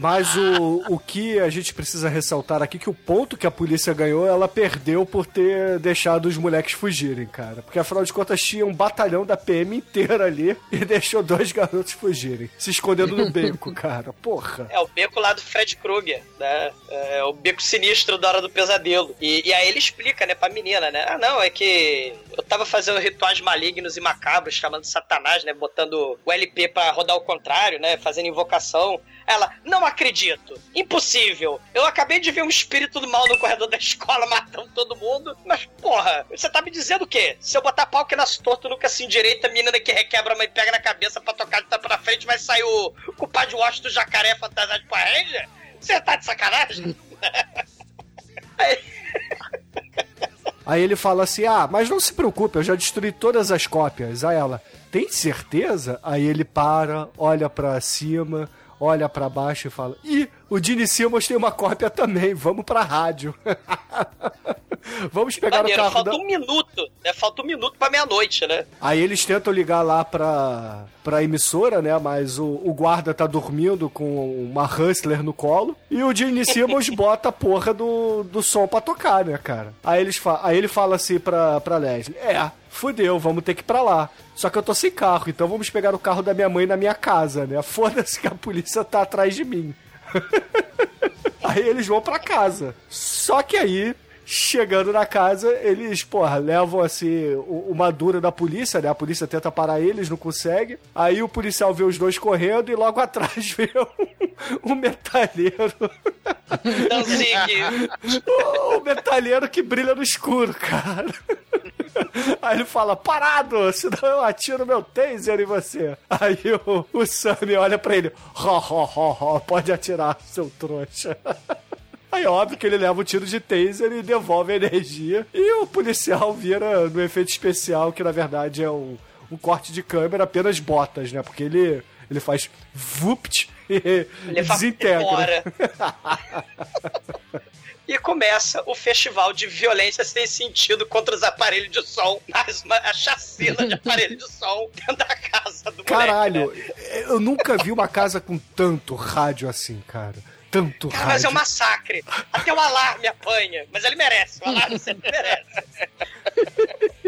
Mas o, o que a gente precisa ressaltar aqui é que o ponto que a polícia ganhou, ela perdeu por ter deixado os moleques fugirem, cara. Porque afinal de contas tinha um batalhão da PM inteira ali e deixou dois garotos fugirem, se escondendo no beco, cara. Porra. É o beco lá do Fred Krueger, né? É o beco sinistro da hora do pesadelo. E, e aí ele explica, né, pra menina, né? Ah, não, é que eu tava fazendo rituais malignos e macabros, chamando Satanás, né? Botando o LP pra rodar ao contrário, né? Fazendo invocação. Ela, não acredito. Impossível. Eu acabei de ver um espírito do mal no corredor da escola matando todo mundo. Mas, porra, você tá me dizendo o quê? Se eu botar pau que nasce torto, nunca se endireita, a menina que requebra, mas pega na cabeça pra tocar de tá pra frente, vai sair o, o compadre Washington do jacaré fantasma de Power? Você tá de sacanagem? Aí ele fala assim: Ah, mas não se preocupe, eu já destruí todas as cópias. Aí ela, tem certeza? Aí ele para, olha pra cima, olha pra baixo e fala: Ih, o Gene Simmons tem uma cópia também, vamos pra rádio. vamos pegar Maneiro, o carro falta da... um minuto, né? Falta um minuto pra meia-noite, né? Aí eles tentam ligar lá pra, pra emissora, né? Mas o, o guarda tá dormindo com uma Hustler no colo. E o Gene Simmons bota a porra do, do som pra tocar, né, cara? Aí, eles fa aí ele fala assim pra, pra Leslie: É, fudeu, vamos ter que ir pra lá. Só que eu tô sem carro, então vamos pegar o carro da minha mãe na minha casa, né? Foda-se que a polícia tá atrás de mim. Aí eles vão pra casa. Só que aí, chegando na casa, eles, porra, levam assim uma dura da polícia, né? A polícia tenta parar eles, não consegue. Aí o policial vê os dois correndo e logo atrás vê um, um metalheiro. Danzig. o, o metalheiro que brilha no escuro, cara. Aí ele fala, parado, senão eu atiro meu taser em você. Aí o, o Sammy olha pra ele, ho, ho, ho, ho, pode atirar, seu trouxa. Aí óbvio que ele leva um tiro de taser e devolve a energia. E o policial vira no efeito especial, que na verdade é um, um corte de câmera, apenas botas, né? Porque ele, ele faz vupt e Ele vai desintegra. embora. E começa o festival de violência sem sentido contra os aparelhos de som. As- A chacina de aparelho de som dentro da casa do Caralho, moleque, né? eu nunca vi uma casa com tanto rádio assim, cara. Tanto Cara, mas é rádio. um massacre. Até o alarme apanha. Mas ele merece. O alarme sempre merece.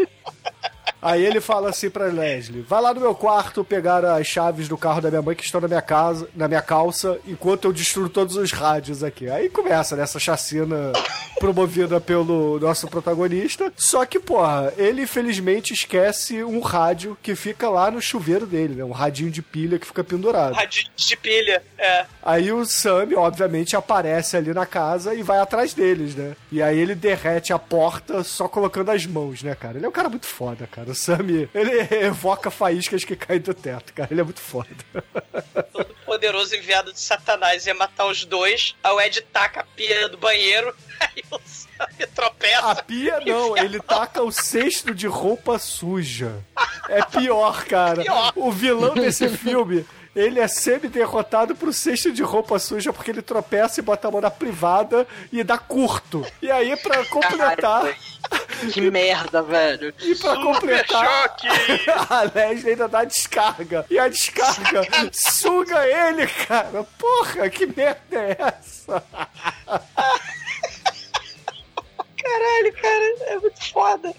Aí ele fala assim pra Leslie: vai lá no meu quarto pegar as chaves do carro da minha mãe que estão na minha casa, na minha calça, enquanto eu destruo todos os rádios aqui. Aí começa nessa chacina promovida pelo nosso protagonista. Só que, porra, ele infelizmente esquece um rádio que fica lá no chuveiro dele, né? Um radinho de pilha que fica pendurado. Radinho de pilha. É. Aí o Sammy, obviamente, aparece ali na casa e vai atrás deles, né? E aí ele derrete a porta só colocando as mãos, né, cara? Ele é um cara muito foda, cara. O Sammy, ele evoca faíscas que caem do teto, cara. Ele é muito foda. Todo poderoso enviado de Satanás ia matar os dois. Aí o Ed taca a pia do banheiro. Aí o Sammy tropeça. A pia não, ele taca o cesto de roupa suja. É pior, cara. Pior. O vilão desse filme. Ele é semi-derrotado pro cesto de roupa suja porque ele tropeça e bota a mão na privada e dá curto. E aí, pra completar, Que merda, velho. E pra completar, a Leslie ainda dá descarga. E a descarga suga ele, cara. Porra, que merda é essa? Caralho, cara, é muito foda.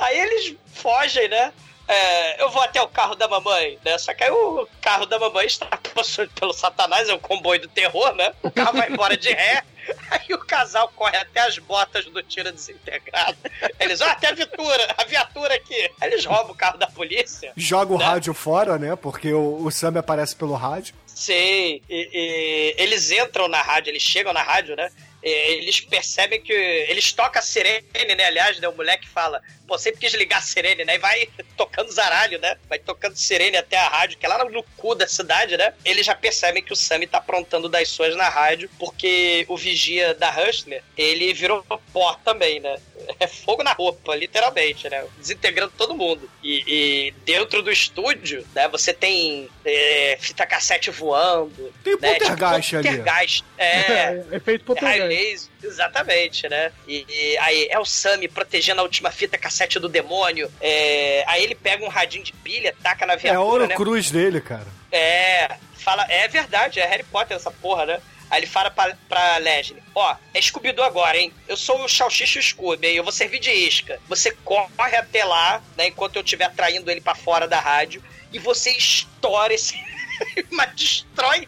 Aí eles fogem, né? É, eu vou até o carro da mamãe, né? Só que aí o carro da mamãe está possuído pelo Satanás, é o comboio do terror, né? O carro vai embora de ré. Aí o casal corre até as botas do tiro desintegrado. Eles, ah, tem a viatura, a viatura aqui. Aí eles roubam o carro da polícia. Joga o Né? rádio fora, né? Porque o, o Sam aparece pelo rádio. Sim, e, e eles entram na rádio, eles chegam na rádio, né? E eles percebem que. Eles tocam a sirene, né? Aliás, né? O moleque fala, pô, sempre quis ligar a sirene, né? E vai tocando zaralho, né? Vai tocando sirene até a rádio, que é lá no cu da cidade, né? Eles já percebem que o Sammy tá aprontando das suas na rádio, porque o vigia da Hustler, ele virou pó também, né? É fogo na roupa, literalmente, né? Desintegrando todo mundo. E, e dentro do estúdio, né? Você tem é, fita cassete voando. Tem né? poltergeist ali. poltergeist. É. Efeito Raio poltergeist. Laser, exatamente, né? E, e aí é o Sammy protegendo a última fita cassete do demônio. É, aí ele pega um radinho de pilha, taca na É a viatura, Ouro né? Cruz dele, cara. É, fala, é verdade, é Harry Potter essa porra, né? Aí ele fala pra, pra Leslie, ó, é Scooby-Doo agora, hein? Eu sou o Salsicha Scooby, hein? eu vou servir de isca. Você corre até lá, né, enquanto eu estiver traindo ele pra fora da rádio, e você estoura esse... mas destrói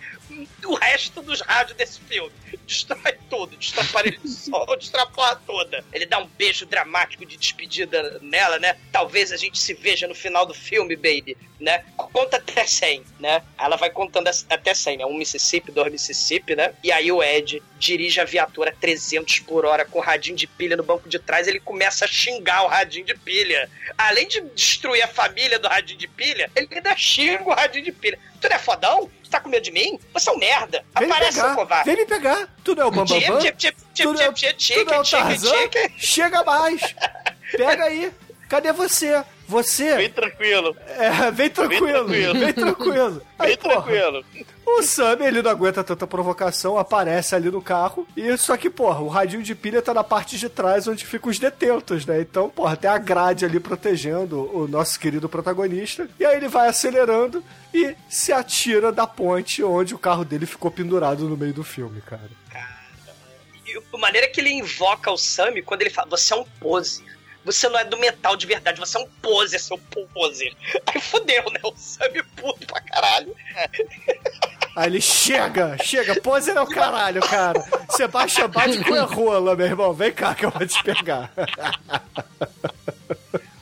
o resto dos rádios desse filme. Destrói tudo, destrói o aparelho som, destrói a porra toda. Ele dá um beijo dramático de despedida nela, né? Talvez a gente se veja no final do filme, baby, né? Conta até 100, né? Ela vai contando até 100, né? Um Mississippi, dois Mississippi, né? E aí o Ed dirige a viatura a 300 por hora com o radinho de pilha no banco de trás, ele começa a xingar o radinho de pilha. Além de destruir a família do radinho de pilha, ele ainda xinga o radinho de pilha. Tu não é fodão? Tu tá com medo de mim? Você é um merda. Vem Aparece, seu covarde. vem me pegar. Tu não é o Bambambam? Tu não é, é o Tarzan? Chega mais. Pega aí. Cadê você? Você... Bem tranquilo. É, vem tranquilo, tranquilo. vem tranquilo. Aí, Bem porra, tranquilo. O Sam, ele não aguenta tanta provocação, aparece ali no carro. E só que, porra, o radinho de pilha tá na parte de trás onde ficam os detentos, né? Então, porra, tem a grade ali protegendo o nosso querido protagonista. E aí ele vai acelerando e se atira da ponte onde o carro dele ficou pendurado no meio do filme, cara. E a maneira que ele invoca o Sammy quando ele fala, você é um pose. Você não é do metal de verdade, você é um pose, seu pose. Aí fudeu, né? O Sammy puto pra caralho. Aí ele chega, chega, pose é o caralho, cara. Você baixa, bate com a rola, meu irmão. Vem cá que eu vou te pegar.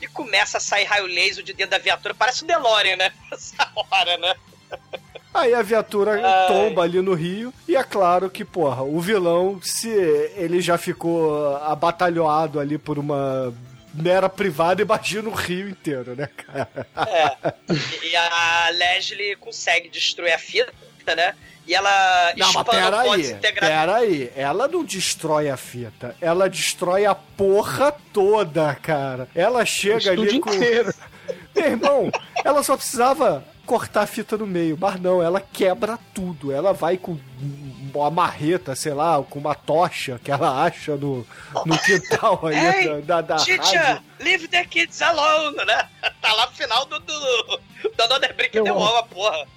E começa a sair raio laser de dentro da viatura. Parece o DeLorean, né? Essa hora, né? Aí a viatura Ai. tomba ali no rio. E é claro que, porra, o vilão, se ele já ficou abatalhoado ali por uma mera privada, imagina o rio inteiro, né, cara? É. E a Leslie consegue destruir a fita, né? E ela Não, mas o pó peraí, desintegrado. peraí. Ela não destrói a fita. Ela destrói a porra toda, cara. Ela chega ali com... inteiro. Meu irmão, ela só precisava cortar a fita no meio, mas não, ela quebra tudo. Ela vai com uma marreta, sei lá, com uma tocha que ela acha no, no quintal Hey, da, da, da Teacher, rádio. leave the kids alone, né? Tá lá no final do, do, do Another Brick the Wall, a porra.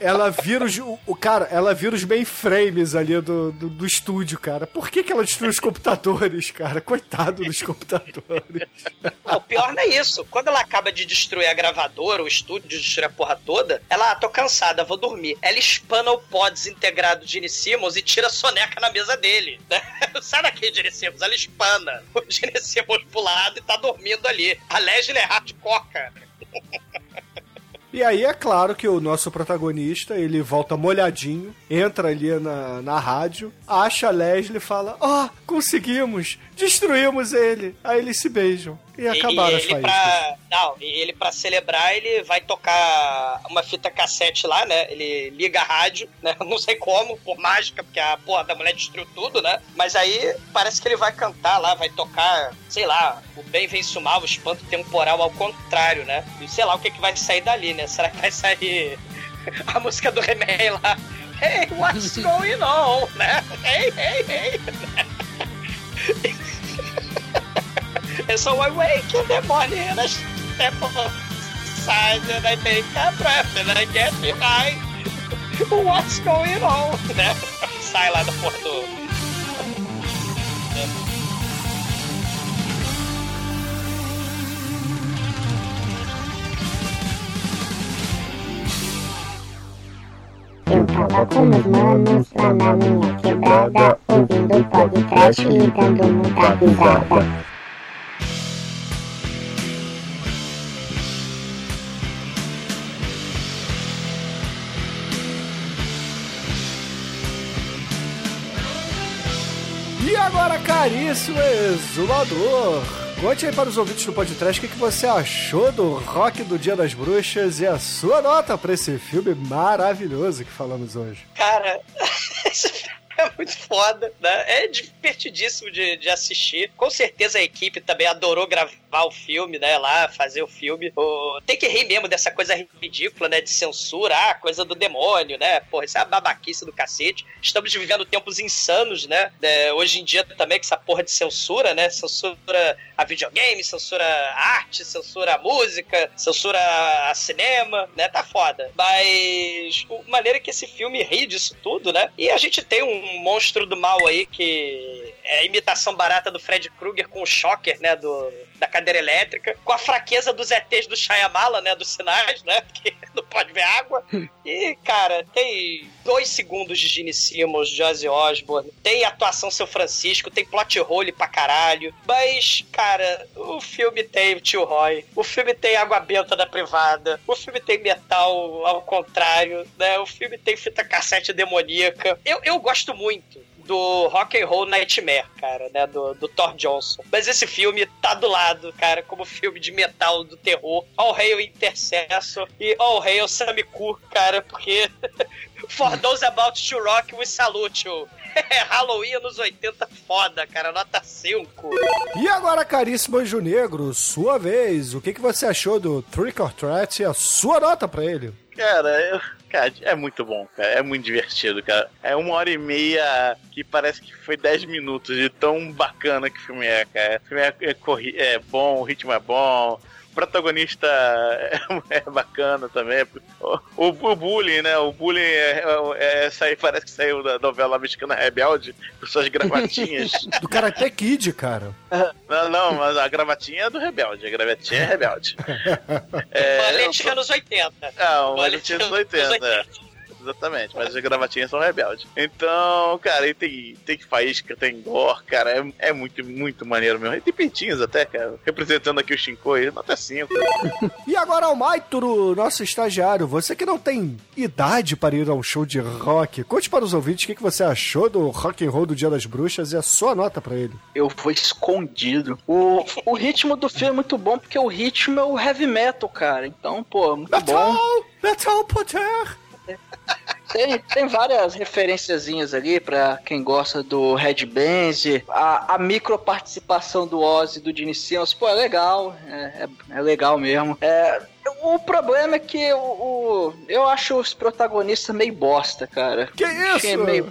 Ela vira os. O, cara, ela vira os mainframes ali do, do, do estúdio, cara. Por que, que ela destruiu os computadores, cara? Coitado dos computadores. Não, o pior não é isso. Quando ela acaba de destruir a gravadora, o estúdio, de destruir a porra toda, ela, ah, tô cansada, vou dormir. Ela espana o pó desintegrado de Gene Simmons e tira a soneca na mesa dele. Né? Sai daqui, Gene Simmons. Ela espana o Gene Simmons pro lado e tá dormindo ali. A Leslie é hardcore, cara. E aí é claro que o nosso protagonista, ele volta molhadinho, entra ali na, na rádio, acha a Leslie e fala: Ó, conseguimos! Destruímos ele! Aí eles se beijam. E acabaram as ele faíscas. pra, Não, e ele pra celebrar, ele vai tocar uma fita cassete lá, né? Ele liga a rádio, né? Não sei como, por mágica, porque a porra da mulher destruiu tudo, né? Mas aí parece que ele vai cantar lá, vai tocar, sei lá, o bem vence o mal, o espanto temporal ao contrário, né? E sei lá o que, que vai sair dali, né? Será que vai sair a música do He-Man lá? Hey, what's going on? Né? Hey, hey, hey. So I wake in the morning and I and I take a breath and I get behind. What's going on? Né? Sai lá da porra do. Eu tava com meus manos lá na minha quebrada, ouvindo podcast e dando muita risada. Agora, caríssimo exumador, conte aí para os ouvintes do podcast o que, que você achou do rock do Dia das Bruxas e a sua nota para esse filme maravilhoso que falamos hoje. Cara, é muito foda, né? É divertidíssimo de, de assistir. Com certeza a equipe também adorou gravar o filme, né? Lá, fazer o filme. O... Tem que rir mesmo dessa coisa ridícula, né? De censura, ah, coisa do demônio, né? Porra, isso é a babaquice do cacete. Estamos vivendo tempos insanos, né? É, hoje em dia também, com essa porra de censura, né? Censura a videogame, censura a arte, censura a música, censura a cinema, né? Tá foda. Mas maneira que esse filme ri disso tudo, né? E a gente tem um monstro do mal aí que é a imitação barata do Fred Krueger com o Shocker, né? Do, da cadeira elétrica, com a fraqueza dos ETs do Shyamala, né? Dos sinais, né? Porque não pode ver água. E, cara, tem dois segundos de Gene Simmons, de Ozzy Osbourne, tem atuação Seu Francisco, tem plot hole pra caralho. Mas, cara, o filme tem o Tio Roy, o filme tem Água Benta da Privada, o filme tem metal ao contrário, né? O filme tem fita cassete demoníaca. Eu, eu gosto muito do Rock and Roll Nightmare, cara, né, do, do Thor Johnson. Mas esse filme tá do lado, cara, como filme de metal do terror. All Hail Intercessor e All Hail Samiku, cara, porque For those about to rock, we salute you. Halloween anos 80 foda, cara, nota 5. E agora, caríssimo Anjo Negro, sua vez. O que, que você achou do Trick or Treat e a sua nota pra ele? Cara, eu, cara, é muito bom, cara. É muito divertido, cara. É uma hora e meia que parece que foi 10 minutos de tão bacana que o filme é, cara. O filme é, é, corri- é bom, o ritmo é bom. O protagonista é, é bacana também. O, o, o bullying, né? O bullying é, é, é, sai- parece que saiu da novela mexicana Rebelde, com suas gravatinhas. Do Karate Kid, cara. não, não, mas a gravatinha é do Rebelde. A gravatinha é Rebelde. É, Valente anos 80. Não, mas Valente tinha 80, é. Exatamente, mas as gravatinhas são rebeldes. Então, cara, e tem, tem faísca, tem gore, cara, é, é muito, muito maneiro mesmo. E tem pintinhos até, cara, representando aqui o Shinkoi, nota 5. E agora, Almaituro, nosso estagiário, você que não tem idade para ir a um show de rock, conte para os ouvintes o que, que você achou do rock and roll do Dia das Bruxas e a sua nota para ele. Eu vou escondido. O, o ritmo do filme é muito bom porque o ritmo é o heavy metal, cara. Então, pô, muito bom. Metal! Metal Potter! Tem, tem várias referenciazinhas ali pra quem gosta do Red Benz, a, a micro participação do Ozzy do Gene Simmons, pô, é legal, é, é, é legal mesmo. É, o problema é que o, o- eu acho os protagonistas meio bosta, cara. Que isso? meio,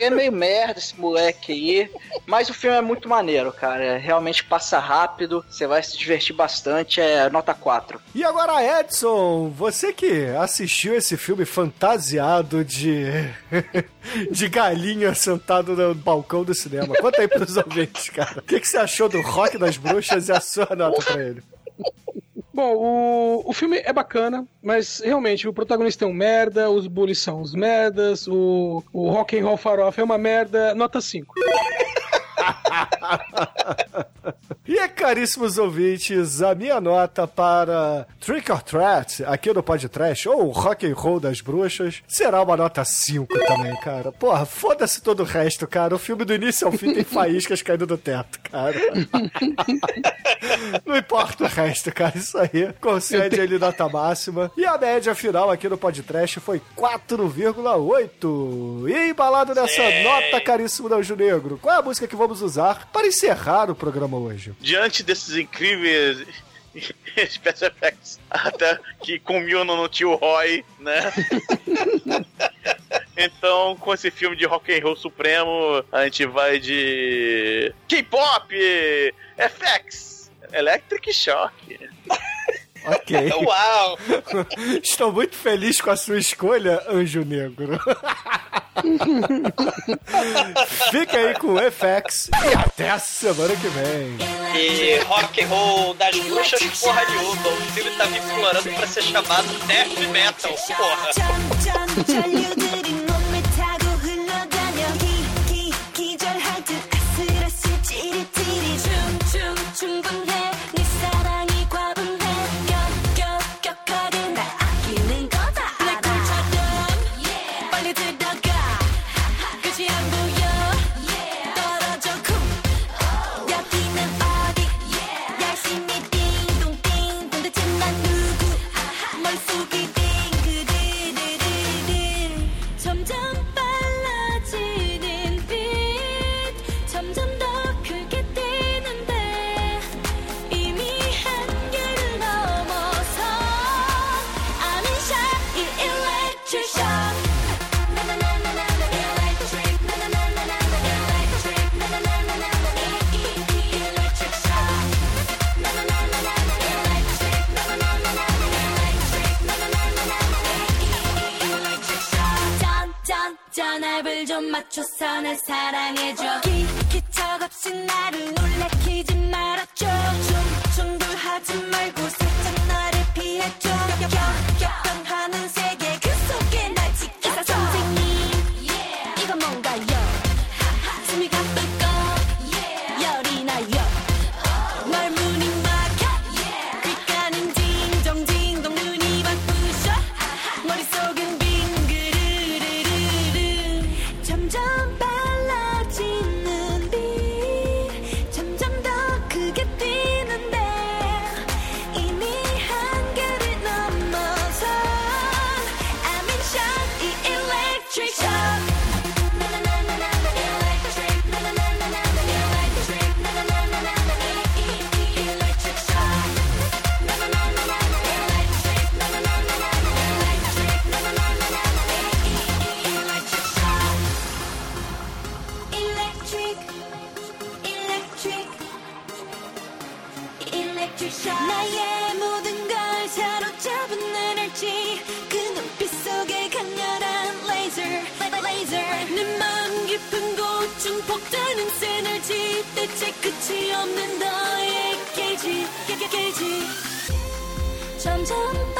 é meio merda esse moleque aí, mas o filme é muito maneiro, cara. Realmente passa rápido, você vai se divertir bastante, é nota 4. E agora, Edson, você que assistiu esse filme fantasiado de. de galinha sentado no balcão do cinema, conta aí pros ouvintes, cara. O que, que você achou do rock das bruxas e a sua nota pra ele? Bom, o, o filme é bacana, mas realmente o protagonista é um merda, os bullies são os merdas, o, o rock and roll farofa é uma merda, nota 5. E caríssimos ouvintes, a minha nota para Trick or Treat, aqui no Podcast, ou Rock and Roll das Bruxas, será uma nota 5 também, cara. Porra, foda-se todo o resto, cara. O filme do início ao fim tem faíscas caindo do teto, cara. Não importa o resto, cara. Isso aí concede ele nota máxima. E a média final aqui no podcast foi 4,8. E embalado nessa nota, caríssimo Anjo Negro, qual é a música que vamos usar para encerrar o programa hoje? Diante desses incríveis special effects, até que combinam no tio Roy, né? Então, com esse filme de rock and roll supremo, a gente vai de K-pop, FX, Electric Shock Ok. Uau! Estou muito feliz com a sua escolha, Anjo Negro. Fica aí com o FX e até a semana que vem. E rock and roll das bruxas porra de uva. O filme tá me implorando pra ser chamado Death Metal, porra. 점점 전 좀 맞춰서 날 사랑해줘 나의 모든 걸 사로잡은 에너지. 그 눈빛 속에 강렬한 레이저 레이저. 내 마음 깊은 곳 증폭되는 에너지. 대체 끝이 없는 너의 게이지 게- 게- 게이지. 점점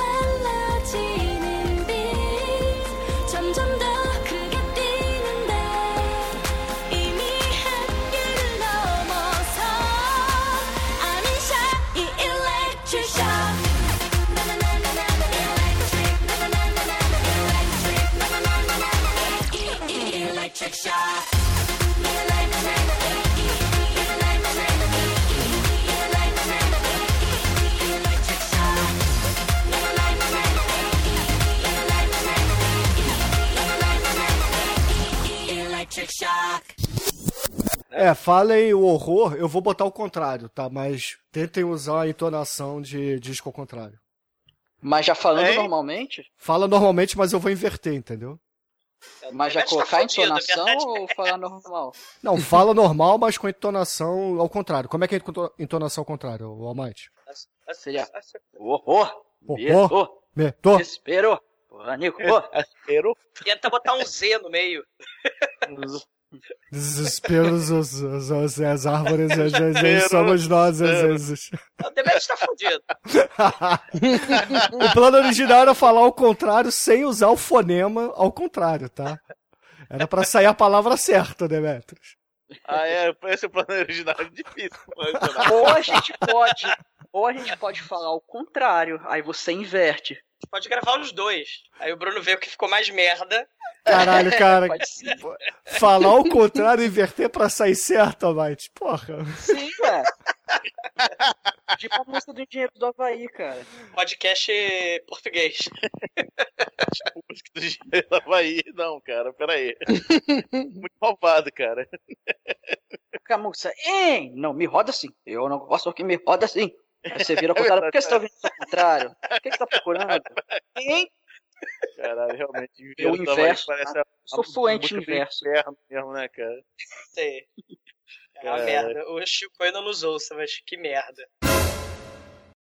É, falem o horror, eu vou botar o contrário, tá? Mas tentem usar a entonação de disco ao contrário. Mas já falando Hein? normalmente? Fala normalmente, mas eu vou inverter, entendeu? Mas já tá colocar a entonação verdade. ou falar normal? Não, fala normal, mas com entonação ao contrário. Como é que é a entonação ao contrário, o Almighty? Seria horror, Horror, medo, medo, desespero, pânico. Espero. Tenta botar um Z no meio. desespero, os, os, os, as árvores, às vezes somos nós, às vezes. O Demetrius tá fudido. o plano original era falar ao contrário sem usar o fonema ao contrário, tá? Era pra sair a palavra certa, Demetrius. Ah, é, esse é o plano original é difícil. Ou a gente pode, ou a gente pode falar o contrário, aí você inverte. Pode gravar os dois. Aí o Bruno vê o que ficou mais merda. Caralho, cara. Pode ser. Falar o contrário e inverter pra sair certo, Almighty. Porra. Sim, ué. Tipo a música do Engenheiro do Havaí, cara. Podcast português. Música do Engenheiro do Havaí. Não, cara, peraí. Muito malvado, cara. Com a música, hein? Não, me roda assim. Eu não gosto que me roda assim. Aí você vira ao contrário. Por que você tá ouvindo isso ao contrário? O que você tá procurando? Hein? Caralho, realmente. Eu do Havaí inverso, Parece tá? a- Sou fluente em música do verso. inferno mesmo, né, cara? Sei. É uma merda. O Chico ainda nos ouça, mas que merda.